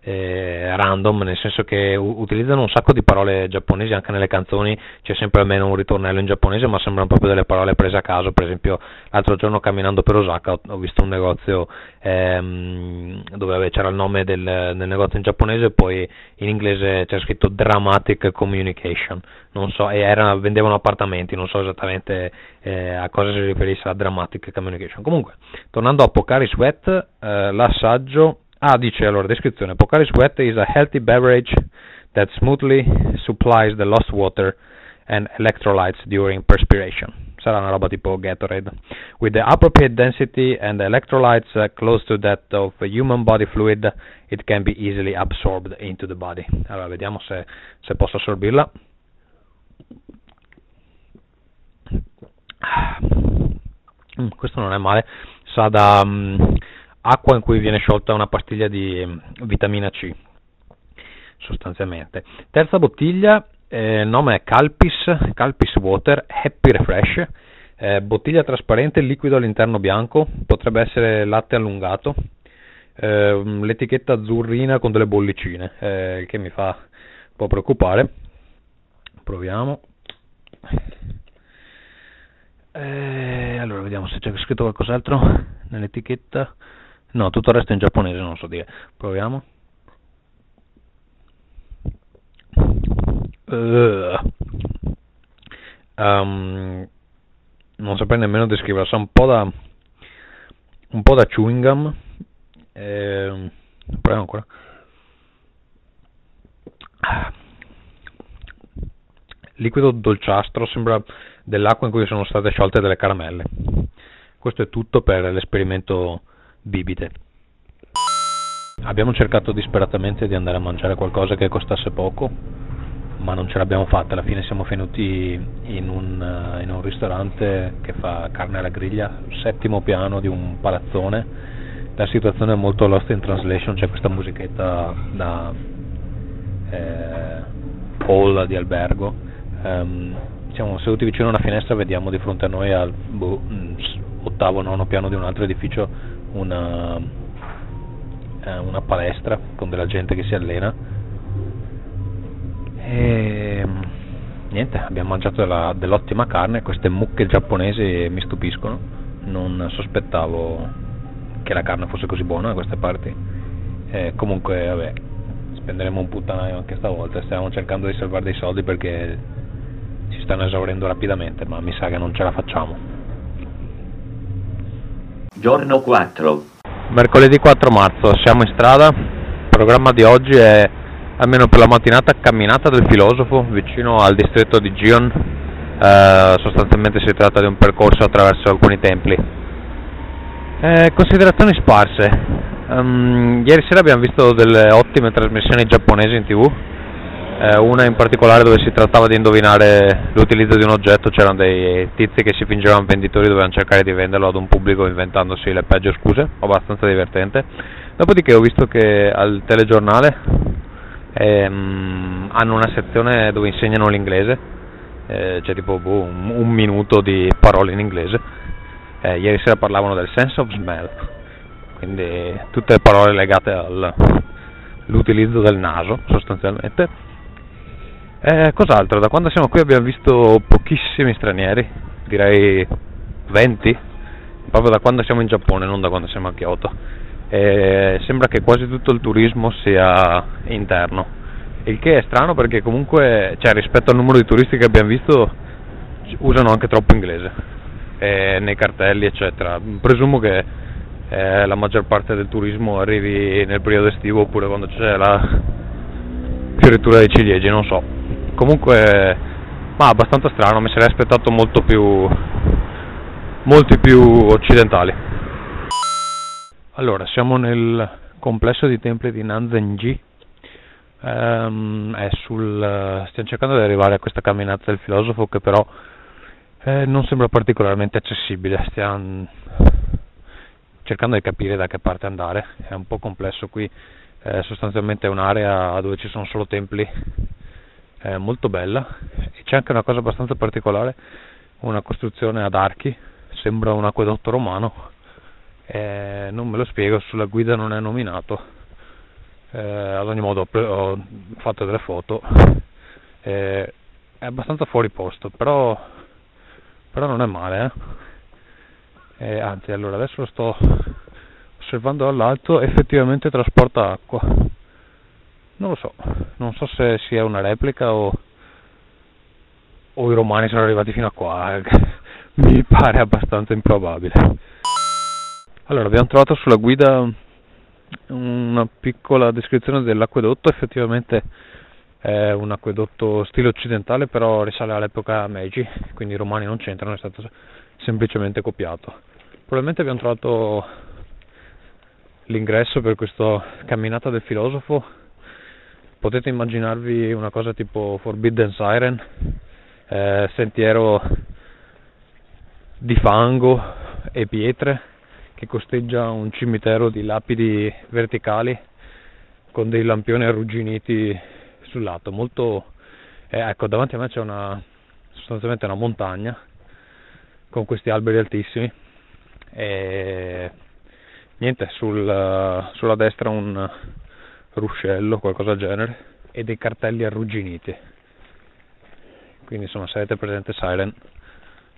eh, random, nel senso che utilizzano un sacco di parole giapponesi anche nelle canzoni, c'è sempre almeno un ritornello in giapponese, ma sembrano proprio delle parole prese a caso. Per esempio, l'altro giorno camminando per Osaka ho, ho visto un negozio ehm, dove c'era il nome del, del, negozio in giapponese poi in inglese c'era scritto Dramatic Communication. Non so, e era, vendevano appartamenti, non so esattamente eh, a cosa si riferisse la Dramatic Communication. Comunque, tornando a Pocari Sweat, eh, l'assaggio Ah, dice allora, descrizione. Pocari Sweat is a healthy beverage that smoothly supplies the lost water and electrolytes during perspiration. Sarà una roba tipo Gatorade. With the appropriate density and electrolytes uh, close to that of human body fluid, it can be easily absorbed into the body. Allora, vediamo se, se posso assorbirla. Mm, questo non è male, sa da... Um, acqua in cui viene sciolta una pastiglia di mm, vitamina C, sostanzialmente. Terza bottiglia, eh, il nome è Calpis, Calpis Water Happy Refresh, eh, bottiglia trasparente, liquido all'interno bianco, potrebbe essere latte allungato, eh, l'etichetta azzurrina con delle bollicine, eh, il che mi fa un po' preoccupare. Proviamo. Eh, allora vediamo se c'è scritto qualcos'altro nell'etichetta. No, tutto il resto è in giapponese, non so dire. Proviamo. Uh, um, non saprei nemmeno descriverla, sa un po' da un po' da chewing gum. Eh, proviamo ancora. Liquido dolciastro, sembra dell'acqua in cui sono state sciolte delle caramelle. Questo è tutto per l'esperimento bibite. Abbiamo cercato disperatamente di andare a mangiare qualcosa che costasse poco, ma non ce l'abbiamo fatta. Alla fine siamo venuti in un, uh, in un ristorante che fa carne alla griglia, settimo piano di un palazzone. La situazione è molto lost in translation, c'è questa musichetta da eh, hall di albergo. Um, siamo seduti vicino a una finestra, vediamo di fronte a noi al boh, ottavo, nono piano di un altro edificio una, eh, una palestra con della gente che si allena e niente, abbiamo mangiato della, dell'ottima carne, queste mucche giapponesi mi stupiscono, non sospettavo che la carne fosse così buona da queste parti. E comunque, vabbè, spenderemo un puttanaio anche stavolta, stiamo cercando di salvare dei soldi perché si stanno esaurendo rapidamente, ma mi sa che non ce la facciamo. Giorno 4. Mercoledì 4 marzo, siamo in strada. Il programma di oggi è, almeno per la mattinata, camminata del filosofo vicino al distretto di Gion. Eh, sostanzialmente si tratta di un percorso attraverso alcuni templi. Eh, considerazioni sparse. Um, ieri sera abbiamo visto delle ottime trasmissioni giapponesi in tv eh, una in particolare dove si trattava di indovinare l'utilizzo di un oggetto, c'erano dei tizi che si fingevano venditori, dovevano cercare di venderlo ad un pubblico inventandosi le peggio scuse, abbastanza divertente. Dopodiché ho visto che al telegiornale ehm, hanno una sezione dove insegnano l'inglese, eh, c'è tipo boh, un, un, minuto di parole in inglese. Eh, ieri sera parlavano del sense of smell, quindi tutte le parole legate all'utilizzo del naso sostanzialmente eh, cos'altro? Da quando siamo qui abbiamo visto pochissimi stranieri, direi 20, proprio da quando siamo in Giappone, non da quando siamo a Kyoto. Eh, sembra che quasi tutto il turismo sia interno, il che è strano perché comunque, cioè, rispetto al numero di turisti che abbiamo visto, usano anche troppo inglese eh, nei cartelli, eccetera. Presumo che eh, la maggior parte del turismo arrivi nel periodo estivo oppure quando c'è la fioritura dei ciliegi, non so comunque ma abbastanza strano, mi sarei aspettato molto più molti più occidentali. Allora, siamo nel complesso di templi di Nanzenji. Um, sul, stiamo cercando di arrivare a questa camminata del filosofo che però eh, non sembra particolarmente accessibile, stiamo cercando di capire da che parte andare, è un po' complesso qui, eh, sostanzialmente è un'area dove ci sono solo templi, è molto bella. E c'è anche una cosa abbastanza particolare, una costruzione ad archi, sembra un acquedotto romano, eh, non me lo spiego, sulla guida non è nominato, eh, ad ogni modo ho fatto delle foto, eh, è abbastanza fuori posto, però, però non è male, eh. anzi allora adesso lo sto osservando dall'alto, effettivamente trasporta acqua, non lo so, non so se sia una replica o, o i romani sono arrivati fino a qua, mi pare abbastanza improbabile. Allora, abbiamo trovato sulla guida una piccola descrizione dell'acquedotto, effettivamente è un acquedotto stile occidentale, però risale all'epoca Meiji, quindi i romani non c'entrano, è stato semplicemente copiato. Probabilmente abbiamo trovato l'ingresso per questa camminata del filosofo. Potete immaginarvi una cosa tipo Forbidden Siren, eh, sentiero di fango e pietre che costeggia un cimitero di lapidi verticali con dei lampioni arrugginiti sul lato. Molto, eh, ecco, davanti a me c'è una, sostanzialmente una montagna con questi alberi altissimi e niente, sul, sulla destra un ruscello, qualcosa del genere, e dei cartelli arrugginiti. Quindi insomma se avete presente Siren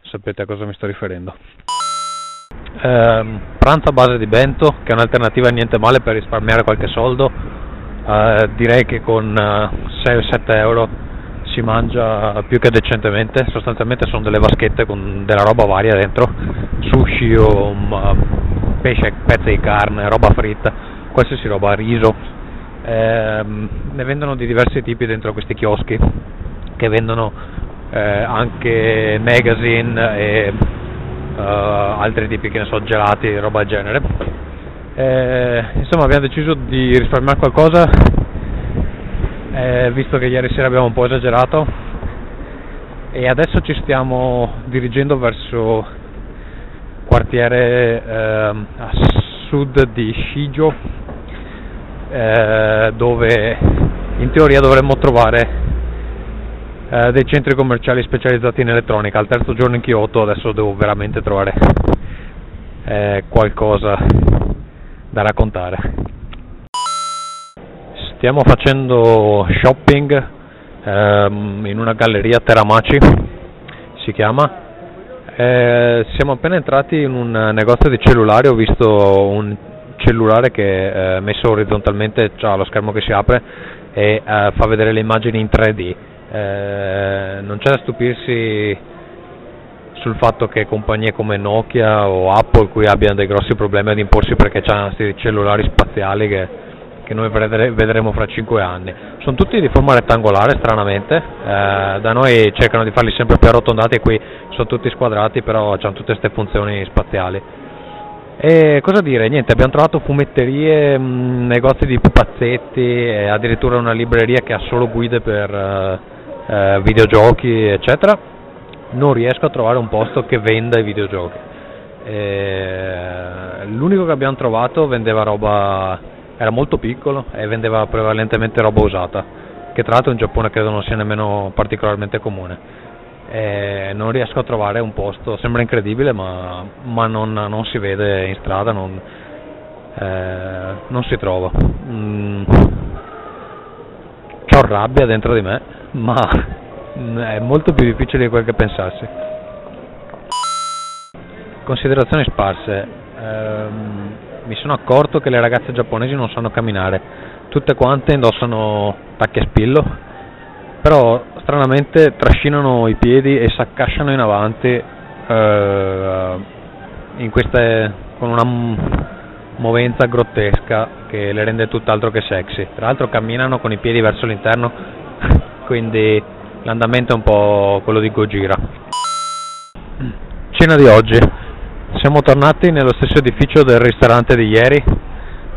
sapete a cosa mi sto riferendo. Eh, pranzo a base di bento, che è un'alternativa niente male per risparmiare qualche soldo. Eh, direi che con eh, 6-7 euro si mangia più che decentemente, sostanzialmente sono delle vaschette con della roba varia dentro, sushi o um, pesce, pezzi di carne, roba fritta, qualsiasi roba, riso. Eh, ne vendono di diversi tipi dentro questi chioschi che vendono eh, anche magazine e uh, altri tipi che ne so, gelati, roba del genere. Eh, insomma abbiamo deciso di risparmiare qualcosa, eh, visto che ieri sera abbiamo un po' esagerato. E adesso ci stiamo dirigendo verso quartiere eh, a sud di Shijo eh, dove in teoria dovremmo trovare eh, dei centri commerciali specializzati in elettronica. Al terzo giorno in Kyoto adesso devo veramente trovare eh, qualcosa da raccontare. Stiamo facendo shopping ehm, in una galleria Teramaci, si chiama. Eh, siamo appena entrati in un negozio di cellulari, ho visto un cellulare che eh, messo orizzontalmente ha lo schermo che si apre e eh, fa vedere le immagini in 3D eh, non c'è da stupirsi sul fatto che compagnie come Nokia o Apple qui abbiano dei grossi problemi ad imporsi perché hanno questi cellulari spaziali che, che noi vedremo fra 5 anni. Sono tutti di forma rettangolare stranamente, eh, da noi cercano di farli sempre più arrotondati e qui sono tutti squadrati però hanno tutte queste funzioni spaziali. E cosa dire? Niente, abbiamo trovato fumetterie, mh, mm, negozi di pupazzetti e addirittura una libreria che ha solo guide per... Uh, eh, videogiochi eccetera. Non riesco a trovare un posto che venda i videogiochi. Eh, l'unico che abbiamo trovato vendeva roba era molto piccolo e vendeva prevalentemente roba usata che tra l'altro in Giappone credo non sia nemmeno particolarmente comune eh, non riesco a trovare un posto sembra incredibile ma, ma non, non, si vede in strada non, eh, non si trova mm, ho rabbia dentro di me ma è molto più difficile di quel che pensassi. Considerazioni sparse. Ehm, mi sono accorto che le ragazze giapponesi non sanno camminare, tutte quante indossano tacchi a spillo, però stranamente trascinano i piedi e si accasciano in avanti eh, in queste, con una movenza grottesca che le rende tutt'altro che sexy. Tra l'altro camminano con i piedi verso l'interno quindi l'andamento è un po' quello di Gojira. Cena di oggi. Siamo tornati nello stesso edificio del ristorante di ieri,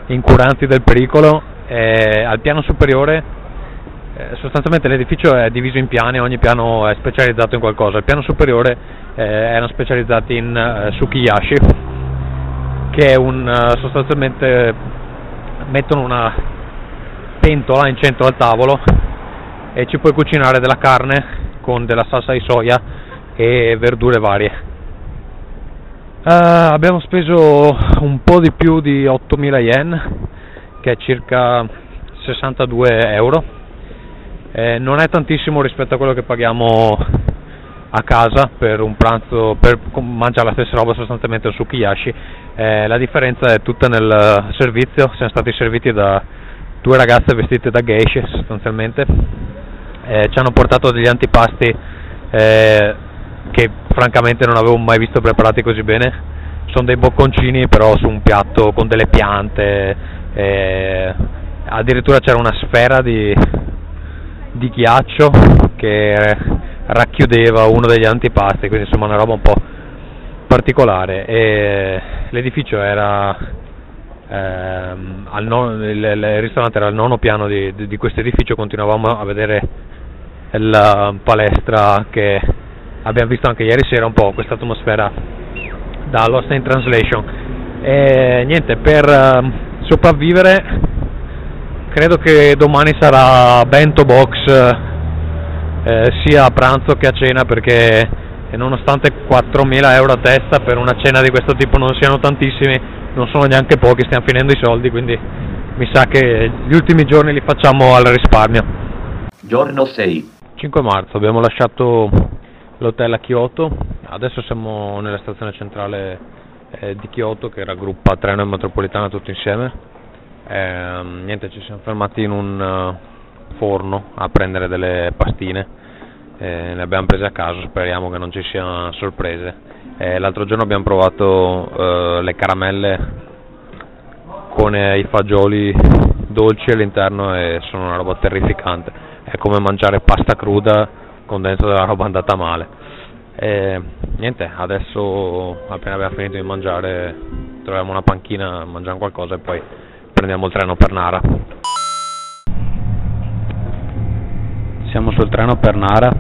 incuranti del pericolo, al piano superiore eh, sostanzialmente l'edificio è diviso in piani, ogni piano è specializzato in qualcosa. Il piano superiore eh, erano specializzati in eh, sukiyashi, che è un eh, sostanzialmente mettono una pentola in centro al tavolo e ci puoi cucinare della carne con della salsa di soia e verdure varie. Uh, abbiamo speso un po' di più di 8.000 yen, che è circa 62 euro. Eh, non è tantissimo rispetto a quello che paghiamo a casa per un pranzo, per mangiare la stessa roba sostanzialmente su Kiyashi. Eh, la differenza è tutta nel servizio, siamo stati serviti da due ragazze vestite da geishe sostanzialmente. Eh, ci hanno portato degli antipasti eh, che francamente non avevo mai visto preparati così bene. Sono dei bocconcini però su un piatto con delle piante, eh, addirittura c'era una sfera di, di ghiaccio che racchiudeva uno degli antipasti, quindi insomma una roba un po' particolare. E l'edificio era ehm, non, il, il, ristorante era al nono piano di, di, di questo edificio, continuavamo a vedere la palestra che abbiamo visto anche ieri sera un po' questa atmosfera da Lost in Translation. E niente, per uh, sopravvivere credo che domani sarà bento box eh, sia a pranzo che a cena perché nonostante 4.000 euro a testa per una cena di questo tipo non siano tantissimi, non sono neanche pochi, stiamo finendo i soldi, quindi mi sa che gli ultimi giorni li facciamo al risparmio. Giorno 6. 5 marzo, abbiamo lasciato l'hotel a Kyoto, adesso siamo nella stazione centrale eh, di Kyoto che raggruppa treno e metropolitana tutto insieme. Eh, niente, ci siamo fermati in un uh, forno a prendere delle pastine, eh, le abbiamo prese a caso, speriamo che non ci siano sorprese. Eh, l'altro giorno abbiamo provato eh, le caramelle con i fagioli dolci all'interno e sono una roba terrificante, è come mangiare pasta cruda con dentro della roba andata male. Niente, adesso appena abbiamo finito di mangiare troviamo una panchina, mangiamo qualcosa e poi prendiamo il treno per Nara. Siamo sul treno per Nara,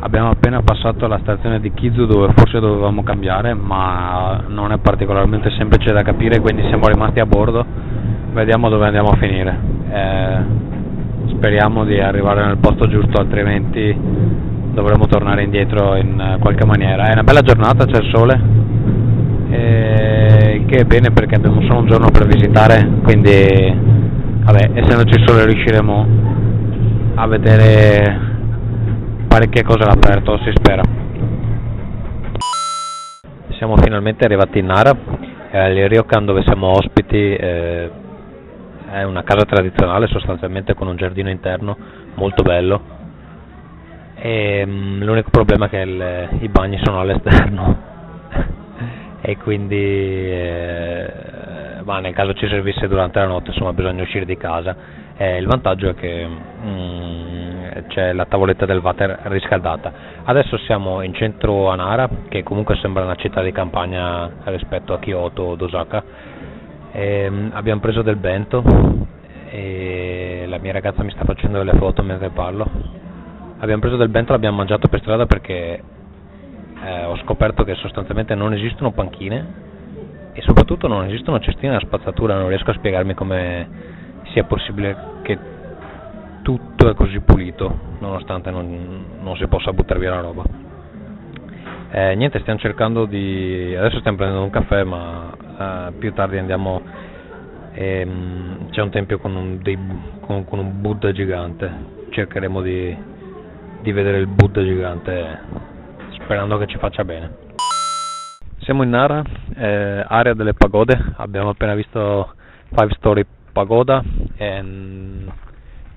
abbiamo appena passato la stazione di Kizu dove forse dovevamo cambiare ma non è particolarmente semplice da capire quindi siamo rimasti a bordo, vediamo dove andiamo a finire. Eh, speriamo di arrivare nel posto giusto, altrimenti dovremo tornare indietro in qualche maniera. È una bella giornata, c'è il sole, e che è bene perché abbiamo solo un giorno per visitare, quindi vabbè, essendoci il sole riusciremo a vedere parecchie cose all'aperto, si spera. Siamo finalmente arrivati in Nara, eh, il Ryokan dove siamo ospiti. Eh, è una casa tradizionale sostanzialmente con un giardino interno molto bello e, um, l'unico problema è che il, i bagni sono all'esterno e quindi eh, ma nel caso ci servisse durante la notte insomma bisogna uscire di casa. Eh, il vantaggio è che mm, c'è la tavoletta del water riscaldata. Adesso siamo in centro a Nara che comunque sembra una città di campagna rispetto a Kyoto o Osaka. E, ehm, abbiamo preso del bento e la mia ragazza mi sta facendo delle foto mentre parlo. Abbiamo preso del bento l'abbiamo mangiato per strada perché eh, ho scoperto che sostanzialmente non esistono panchine e soprattutto non esistono cestine da spazzatura, non riesco a spiegarmi come sia possibile che tutto è così pulito nonostante non, non si possa buttare via la roba. Eh, niente, stiamo cercando di... adesso stiamo prendendo un caffè ma uh, più tardi andiamo ehm, c'è un tempio con un, dei, con, con un, Buddha gigante. Cercheremo di, di vedere il Buddha gigante sperando che ci faccia bene. Siamo in Nara, eh, area delle pagode, abbiamo appena visto 5 story pagoda e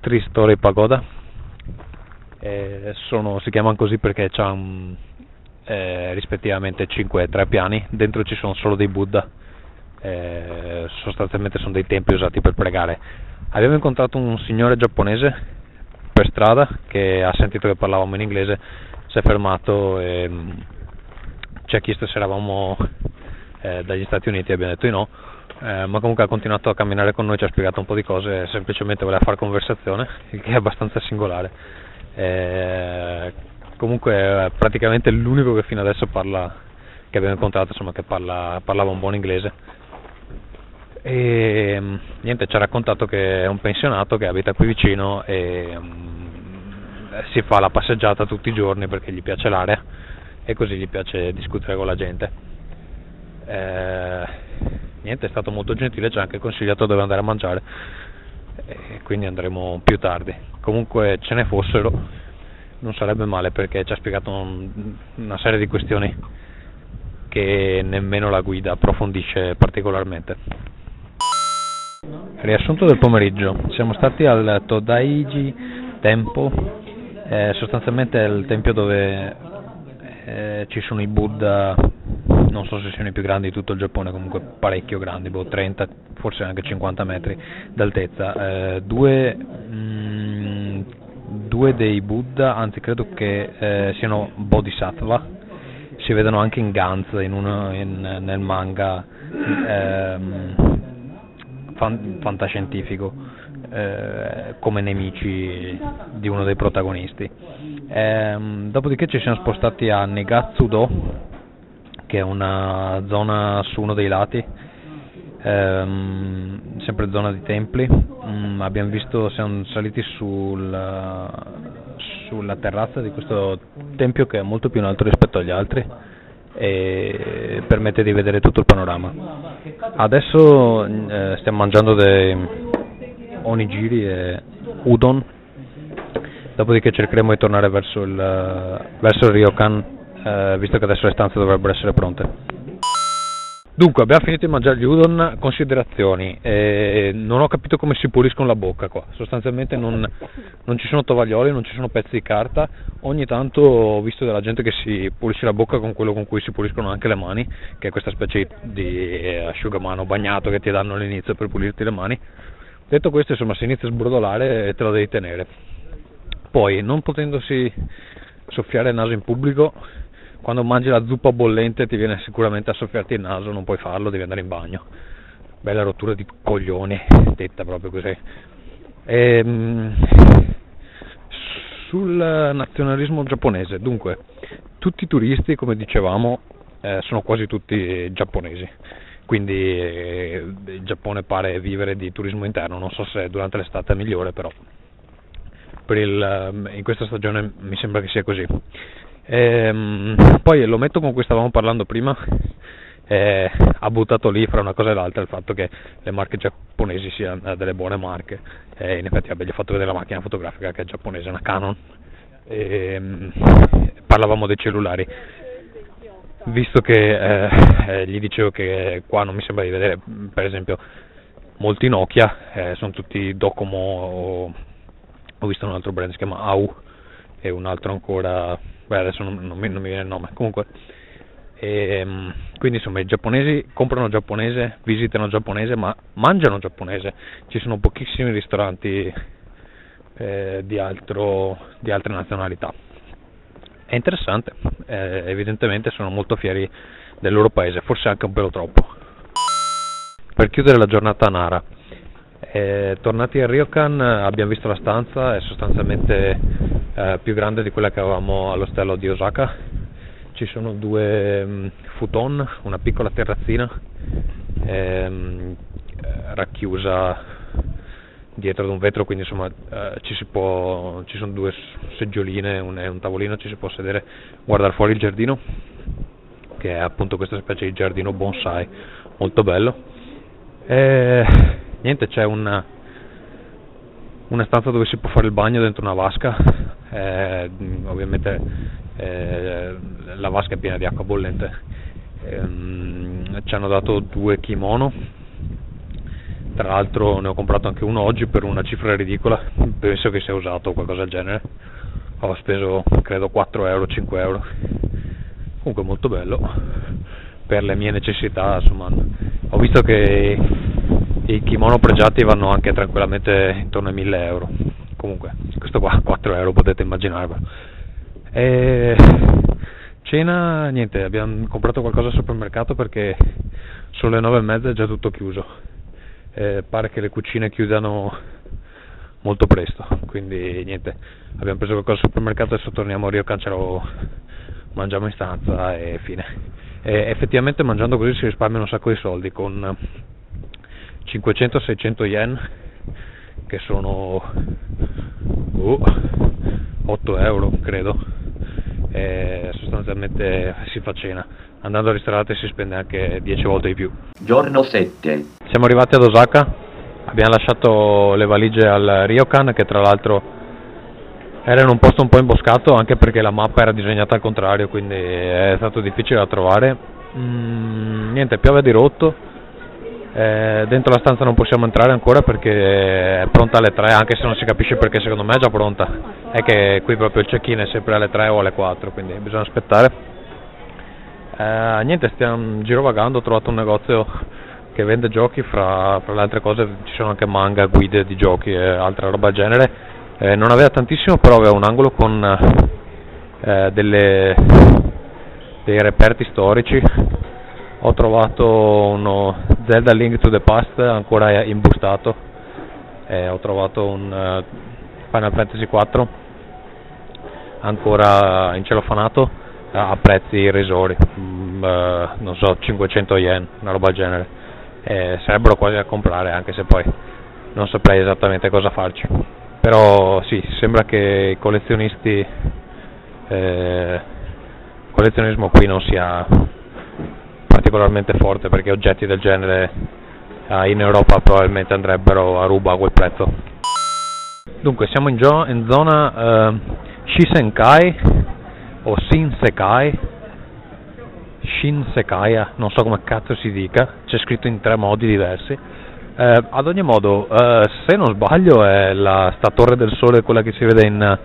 3 story pagoda. Eh, sono, si chiamano così perché c'hanno eh, rispettivamente 5 e 3 piani, dentro ci sono solo dei Buddha. Sostanzialmente sono dei templi usati per pregare. Abbiamo incontrato un signore giapponese per strada che ha sentito che parlavamo in inglese, si è fermato e mm, ci ha chiesto se eravamo eh, dagli Stati Uniti e abbiamo detto di no, eh, ma comunque ha continuato a camminare con noi, ci ha spiegato un po' di cose, semplicemente voleva fare conversazione, il che è abbastanza singolare. Eh, comunque è praticamente l'unico che fino adesso parla, che abbiamo incontrato, insomma, che parla, parlava un buon inglese. E mm, niente, ci ha raccontato che è un pensionato che abita qui vicino e um, si fa la passeggiata tutti i giorni perché gli piace l'area e così gli piace discutere con la gente. Eh, niente, è stato molto gentile, ci ha anche consigliato dove andare a mangiare e quindi andremo più tardi. Comunque ce ne fossero, non sarebbe male perché ci ha spiegato un, una serie di questioni che nemmeno la guida approfondisce particolarmente. Riassunto del pomeriggio, siamo stati al Todaiji Tempo, eh, sostanzialmente è il tempio dove eh, ci sono i Buddha, non so se siano i più grandi di tutto il Giappone, comunque parecchio grandi, boh, 30, forse anche 50 metri d'altezza. Eh, due, mh, mm, due, dei Buddha, anzi credo che eh, siano Bodhisattva, si vedono anche in Gantz, in uno, in, nel manga ehm, fan, fantascientifico, eh, come nemici di uno dei protagonisti. Ehm, dopodiché ci siamo spostati a Negatsudo, che è una zona su uno dei lati, ehm, sempre zona di templi. Mm, abbiamo visto, siamo saliti sul, sulla terrazza di questo tempio che è molto più in alto rispetto agli altri e permette di vedere tutto il panorama. Adesso eh, stiamo mangiando dei onigiri e udon dopodiché cercheremo di tornare verso il, verso il Ryokan, eh, visto che adesso le stanze dovrebbero essere pronte. Dunque, abbiamo finito di mangiare gli udon, considerazioni, eh, non ho capito come si puliscono la bocca qua, sostanzialmente non, non, ci sono tovaglioli, non ci sono pezzi di carta, ogni tanto ho visto della gente che si pulisce la bocca con quello con cui si puliscono anche le mani, che è questa specie di asciugamano bagnato che ti danno all'inizio per pulirti le mani. Detto questo, insomma, se inizi a sbrodolare te lo devi tenere poi, non potendosi soffiare il naso in pubblico, quando mangi la zuppa bollente ti viene sicuramente a soffiarti il naso, non puoi farlo, devi andare in bagno. Bella rottura di coglioni, detta proprio così. Ehm, sul nazionalismo giapponese, dunque, tutti i turisti, come dicevamo, eh, sono quasi tutti giapponesi quindi eh, il Giappone pare vivere di turismo interno, non so se durante l'estate è migliore, però il, ehm, in questa stagione mi sembra che sia così. Ehm, poi lo metto con cui stavamo parlando prima, eh, ha buttato lì fra una cosa e l'altra il fatto che le marche giapponesi siano delle buone marche. Eh, in effetti vabbè, gli ho fatto vedere la macchina fotografica che è giapponese, una Canon. Ehm, parlavamo dei cellulari visto che eh, eh, gli dicevo che qua non mi sembra di vedere per esempio molti Nokia, eh, sono tutti Docomo o ho visto un altro brand si chiama AU e un altro ancora, beh adesso non, non, mi, non mi, viene il nome, comunque. E, ehm, quindi insomma i giapponesi comprano giapponese, visitano giapponese, ma mangiano giapponese. Ci sono pochissimi ristoranti eh, di, altro, di, altre nazionalità. Interessante, eh, evidentemente sono molto fieri del loro paese, forse anche un pelo troppo. Per chiudere la giornata a Nara, eh, tornati a Ryokan abbiamo visto la stanza, è sostanzialmente eh, più grande di quella che avevamo all'ostello di Osaka. Ci sono due um, futon, una piccola terrazzina ehm, racchiusa dietro ad un vetro, quindi insomma eh, ci, può, ci, sono due seggioline e un tavolino, ci si può sedere, guardare fuori il giardino, che è appunto questa specie di giardino bonsai, molto bello. Eh, niente c'è una, una stanza dove si può fare il bagno dentro una vasca eh, ovviamente eh, la vasca è piena di acqua bollente eh, ci hanno dato due kimono tra l'altro ne ho comprato anche uno oggi per una cifra ridicola. Penso che sia usato o qualcosa del genere. Ho speso credo 4 euro 5 euro. Comunque molto bello. Per le mie necessità insomma. Ho visto che i kimono pregiati vanno anche tranquillamente intorno ai 1000 euro. Comunque questo qua 4 euro potete immaginarvelo. E cena niente abbiamo comprato qualcosa al supermercato perché sono le 9 e mezza è già tutto chiuso e pare che le cucine chiudano molto presto, quindi niente, abbiamo preso qualcosa al supermercato, adesso torniamo a Rio Cancelo, mangiamo in stanza e fine. E effettivamente mangiando così si risparmia un sacco di soldi con 500-600 yen che sono uh, 8 euro credo sostanzialmente si fa cena. Andando al ristorante si spende anche 10 volte di più. Giorno 7. siamo arrivati ad Osaka. Abbiamo lasciato le valigie al Ryokan che tra l'altro era in un posto un po' imboscato anche perché la mappa era disegnata al contrario quindi è stato difficile da trovare. Mm, niente piove di rotto eh, dentro la stanza non possiamo entrare ancora perché è pronta alle 3, anche se non si capisce perché secondo me è già pronta. È che qui proprio il check-in è sempre alle 3 o alle 4, quindi bisogna aspettare. Eh, niente, stiamo girovagando, ho trovato un negozio che vende giochi, fra, fra, le altre cose ci sono anche manga, guide di giochi e altra roba del genere. Eh, non aveva tantissimo, però aveva un angolo con eh, delle, dei reperti storici ho trovato uno Zelda Link to the Past ancora imbustato e ho trovato un uh, Final Fantasy 4 ancora incelofanato a prezzi irrisori mm, uh, non so 500 yen una roba del genere. E sarebbero quasi da comprare anche se poi non saprei esattamente cosa farci. Però sì sembra che i collezionisti eh, collezionismo qui non sia particolarmente forte perché oggetti del genere eh, in Europa probabilmente andrebbero a ruba a quel prezzo. Dunque siamo in, gio- in zona eh, Shisenkai o Shinsekai, Shinsekaya, non so come cazzo si dica, c'è scritto in tre modi diversi. Eh, ad ogni modo, eh, se non sbaglio, è la, sta Torre del Sole, quella che si vede in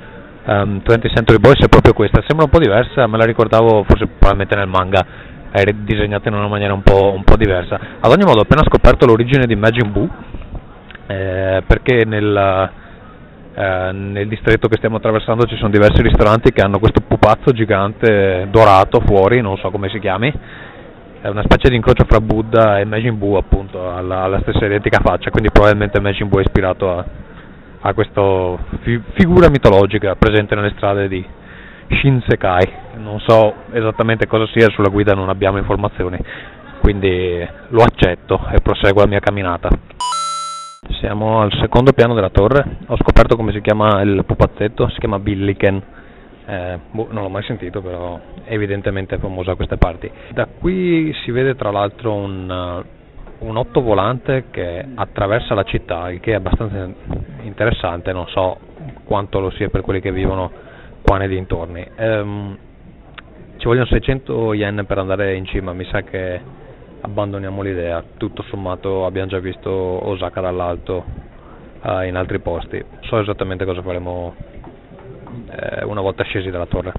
um, 20 Century Boys, è proprio questa. Sembra un po' diversa, me la ricordavo forse probabilmente nel manga è disegnata in una maniera un po', un po', diversa. Ad ogni modo ho appena scoperto l'origine di Majin Buu, eh, perché nel, eh, nel, distretto che stiamo attraversando ci sono diversi ristoranti che hanno questo pupazzo gigante dorato fuori, non so come si chiami, è una specie di incrocio fra Buddha e Majin Buu appunto, alla, alla stessa identica faccia, quindi probabilmente Majin Buu è ispirato a, a questa fi- figura mitologica presente nelle strade di, Shinsekai, non so esattamente cosa sia, sulla guida non abbiamo informazioni, quindi lo accetto e proseguo la mia camminata. Siamo al secondo piano della torre, ho scoperto come si chiama il pupazzetto, si chiama Billiken, eh, boh, non l'ho mai sentito però evidentemente è famoso a queste parti. Da qui si vede tra l'altro un, un otto volante che attraversa la città, il che è abbastanza interessante, non so quanto lo sia per quelli che vivono qua nei dintorni. Um, ci vogliono 600 yen per andare in cima, mi sa che abbandoniamo l'idea. Tutto sommato abbiamo già visto Osaka dall'alto uh, in altri posti. So esattamente cosa faremo eh, una volta scesi dalla torre.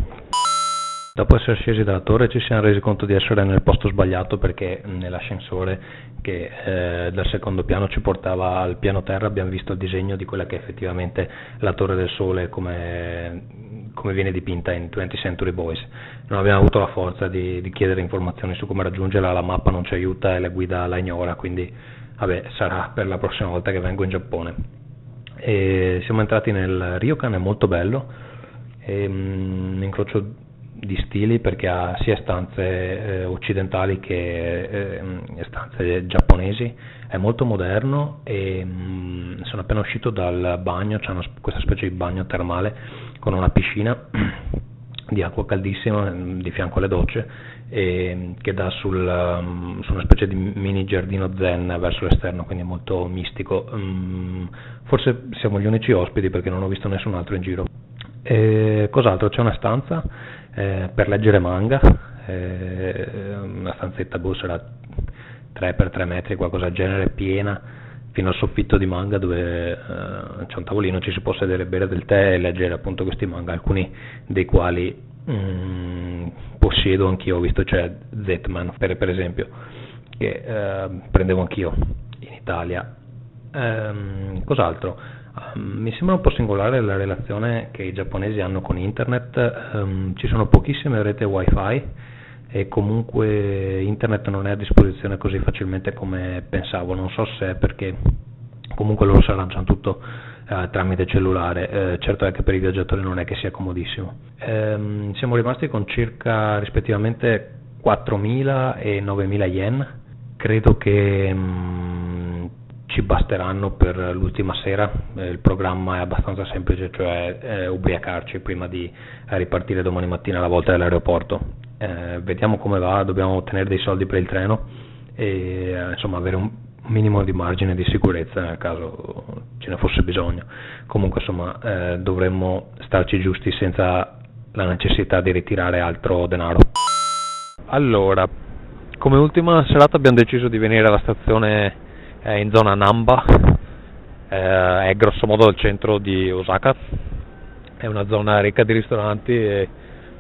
Dopo essere scesi dalla torre ci siamo resi conto di essere nel posto sbagliato perché nell'ascensore che eh, dal secondo piano ci portava al piano terra abbiamo visto il disegno di quella che è effettivamente la Torre del Sole come, come viene dipinta in 20th Century Boys. Non abbiamo avuto la forza di, di, chiedere informazioni su come raggiungerla, la mappa non ci aiuta e la guida la ignora, quindi vabbè, sarà per la prossima volta che vengo in Giappone. E siamo entrati nel Ryokan, è molto bello, è un mm, incrocio di stili perché ha sia stanze eh, occidentali che eh, stanze giapponesi, è molto moderno e mh, mm, sono appena uscito dal bagno, c'è una, questa specie di bagno termale con una piscina di acqua caldissima mm, di fianco alle docce e, che dà sul, um, su una specie di mini giardino zen verso l'esterno, quindi molto mistico. Forse siamo gli unici ospiti perché non ho visto nessun altro in giro. E, cos'altro? C'è una stanza eh, per leggere manga, eh, una stanzetta boh sarà 3x3 metri, qualcosa del genere, piena fino al soffitto di manga dove eh, c'è un tavolino, ci si può sedere, bere del tè e leggere appunto questi manga, alcuni dei quali mm, possiedo anch'io, ho visto c'è Zetman per, per esempio, che eh, prendevo anch'io in Italia. Ehm, cos'altro? Um, mi sembra un po' singolare la relazione che i giapponesi hanno con internet, um, ci sono pochissime rete wifi e comunque internet non è a disposizione così facilmente come pensavo, non so se è perché comunque loro si arrangiano tutto eh, tramite cellulare, eh, certo è che per i viaggiatori non è che sia comodissimo. Ehm, siamo rimasti con circa rispettivamente 4.000 e 9.000 yen, credo che mh, mm, ci basteranno per l'ultima sera, eh, il programma è abbastanza semplice, cioè eh, ubriacarci prima di ripartire domani mattina alla volta dell'aeroporto. Eh, vediamo come va, dobbiamo ottenere dei soldi per il treno e eh, insomma avere un minimo di margine di sicurezza nel caso ce ne fosse bisogno. Comunque insomma eh, dovremmo starci giusti senza la necessità di ritirare altro denaro. Allora, come ultima serata abbiamo deciso di venire alla stazione eh, in zona Namba, eh, è grosso modo il centro di Osaka, è una zona ricca di ristoranti e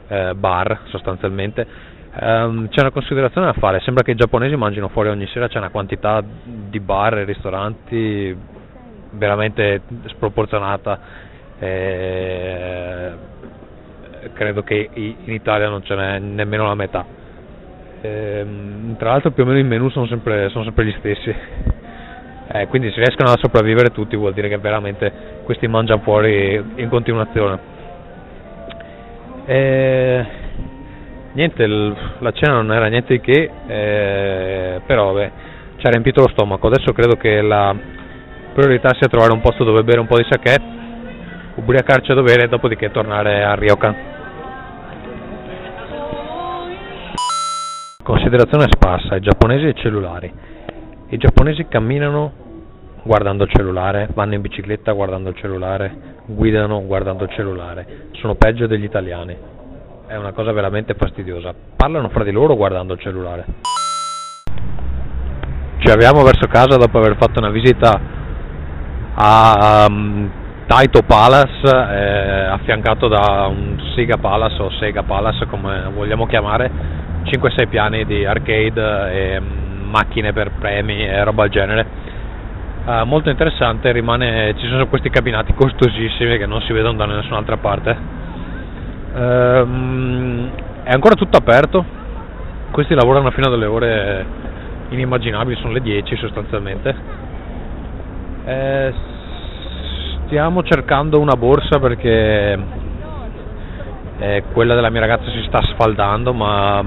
eh, bar sostanzialmente Um, c'è una considerazione da fare, sembra che i giapponesi mangino fuori ogni sera, c'è una quantità di bar e ristoranti veramente sproporzionata. E credo che in Italia non ce n'è nemmeno la metà. E, ehm, tra l'altro più o meno i menu sono sempre, sono sempre gli stessi. Eh, quindi se riescono a sopravvivere tutti vuol dire che veramente questi mangiano fuori in continuazione. E niente, la cena non era niente di che, eh, però beh, ci ha riempito lo stomaco. Adesso credo che la priorità sia trovare un posto dove bere un po' di sake, ubriacarci a dovere e dopodiché tornare a Ryokan. Considerazione sparsa, i giapponesi e i cellulari. I giapponesi camminano guardando il cellulare, vanno in bicicletta guardando il cellulare, guidano guardando il cellulare, sono peggio degli italiani è una cosa veramente fastidiosa. Parlano fra di loro guardando il cellulare. Ci avviamo verso casa dopo aver fatto una visita a um, Taito Palace, eh, affiancato da un Sega Palace o Sega Palace come vogliamo chiamare, 5-6 piani di arcade e um, macchine per premi e roba del genere. Uh, molto interessante, rimane, ci sono questi cabinati costosissimi che non si vedono da nessun'altra parte Ehm, è ancora tutto aperto, questi lavorano fino a delle ore inimmaginabili, sono le 10 sostanzialmente. Eh, stiamo cercando una borsa perché eh, quella della mia ragazza si sta sfaldando, ma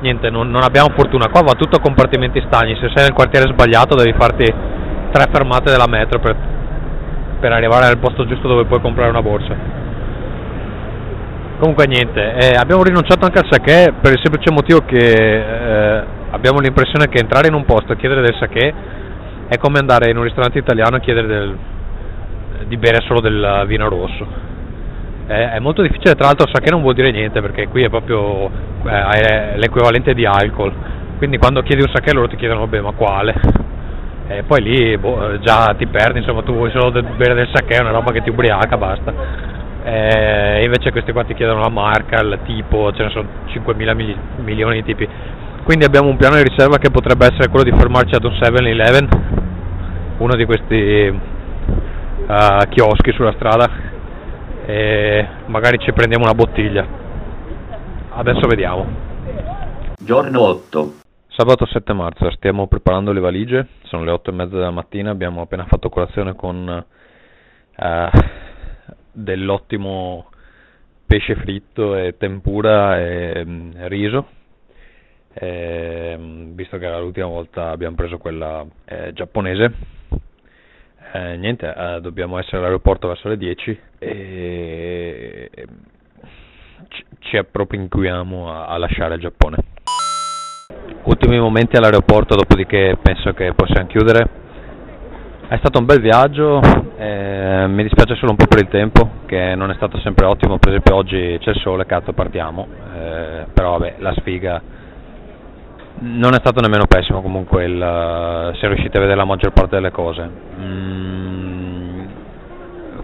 niente, non, non, abbiamo fortuna. Qua va tutto a compartimenti stagni, se sei nel quartiere sbagliato devi farti tre fermate della metro per, per arrivare al posto giusto dove puoi comprare una borsa. Comunque niente, eh, abbiamo rinunciato anche al sake per il semplice motivo che eh, abbiamo l'impressione che entrare in un posto e chiedere del sake è come andare in un ristorante italiano e chiedere del, di bere solo del vino rosso. È molto difficile, tra l'altro il sake non vuol dire niente perché qui è proprio eh, è l'equivalente di alcol, quindi quando chiedi un sake loro ti chiedono vabbè ma quale? E poi lì boh, già ti perdi, insomma tu vuoi solo bere del sake, è una roba che ti ubriaca, basta eh, invece questi qua ti chiedono la marca, il tipo, ce ne sono 5 mila milioni di tipi. Quindi abbiamo un piano di riserva che potrebbe essere quello di fermarci ad un 7-Eleven, uno di questi uh, chioschi sulla strada, e magari ci prendiamo una bottiglia. Adesso vediamo. Giorno 8. Sabato 7 marzo, stiamo preparando le valigie, sono le 8 e mezza della mattina, abbiamo appena fatto colazione con... Uh, dell'ottimo pesce fritto e tempura e mm, riso, e, mm, visto che l'ultima volta abbiamo preso quella eh, giapponese. Eh, niente, eh, dobbiamo essere all'aeroporto verso le 10 e ci, ci appropinquiamo a, a lasciare il Giappone. Ultimi momenti all'aeroporto, dopodiché penso che possiamo chiudere. È stato un bel viaggio, eh, mi dispiace solo un po' per il tempo, che non è stato sempre ottimo, per esempio oggi c'è il sole, cazzo partiamo, eh, però vabbè, la sfiga non è stato nemmeno pessimo comunque, il, si è riusciti a vedere la maggior parte delle cose. Mm,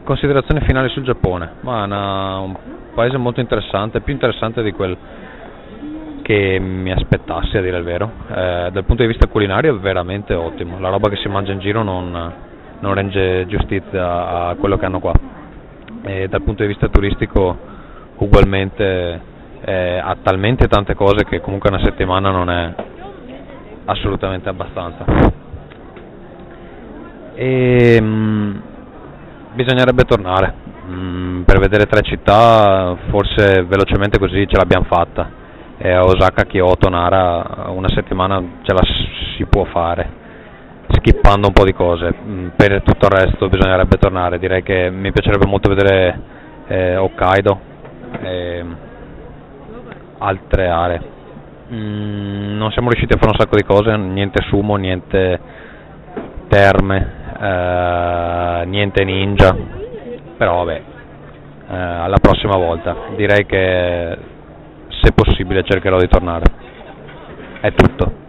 considerazioni finali sul Giappone, ma una, un paese molto interessante, più interessante di quel che mi aspettassi a dire il vero. Eh, dal punto di vista culinario è veramente ottimo, la roba che si mangia in giro non, non rende giustizia a quello che hanno qua. E dal punto di vista turistico ugualmente eh, ha talmente tante cose che comunque una settimana non è assolutamente abbastanza. E, mh, Bisognerebbe tornare, mm, per vedere tre città forse velocemente così ce l'abbiamo fatta. E a Osaka, Kyoto, Nara una settimana ce la si può fare, skippando un po' di cose, mm, per tutto il resto bisognerebbe tornare, direi che mi piacerebbe molto vedere eh, Hokkaido e altre aree. Mm, non siamo riusciti a fare un sacco di cose, niente sumo, niente terme, eh, niente ninja, però vabbè, eh, alla prossima volta. Direi che se possibile cercherò di tornare. È tutto.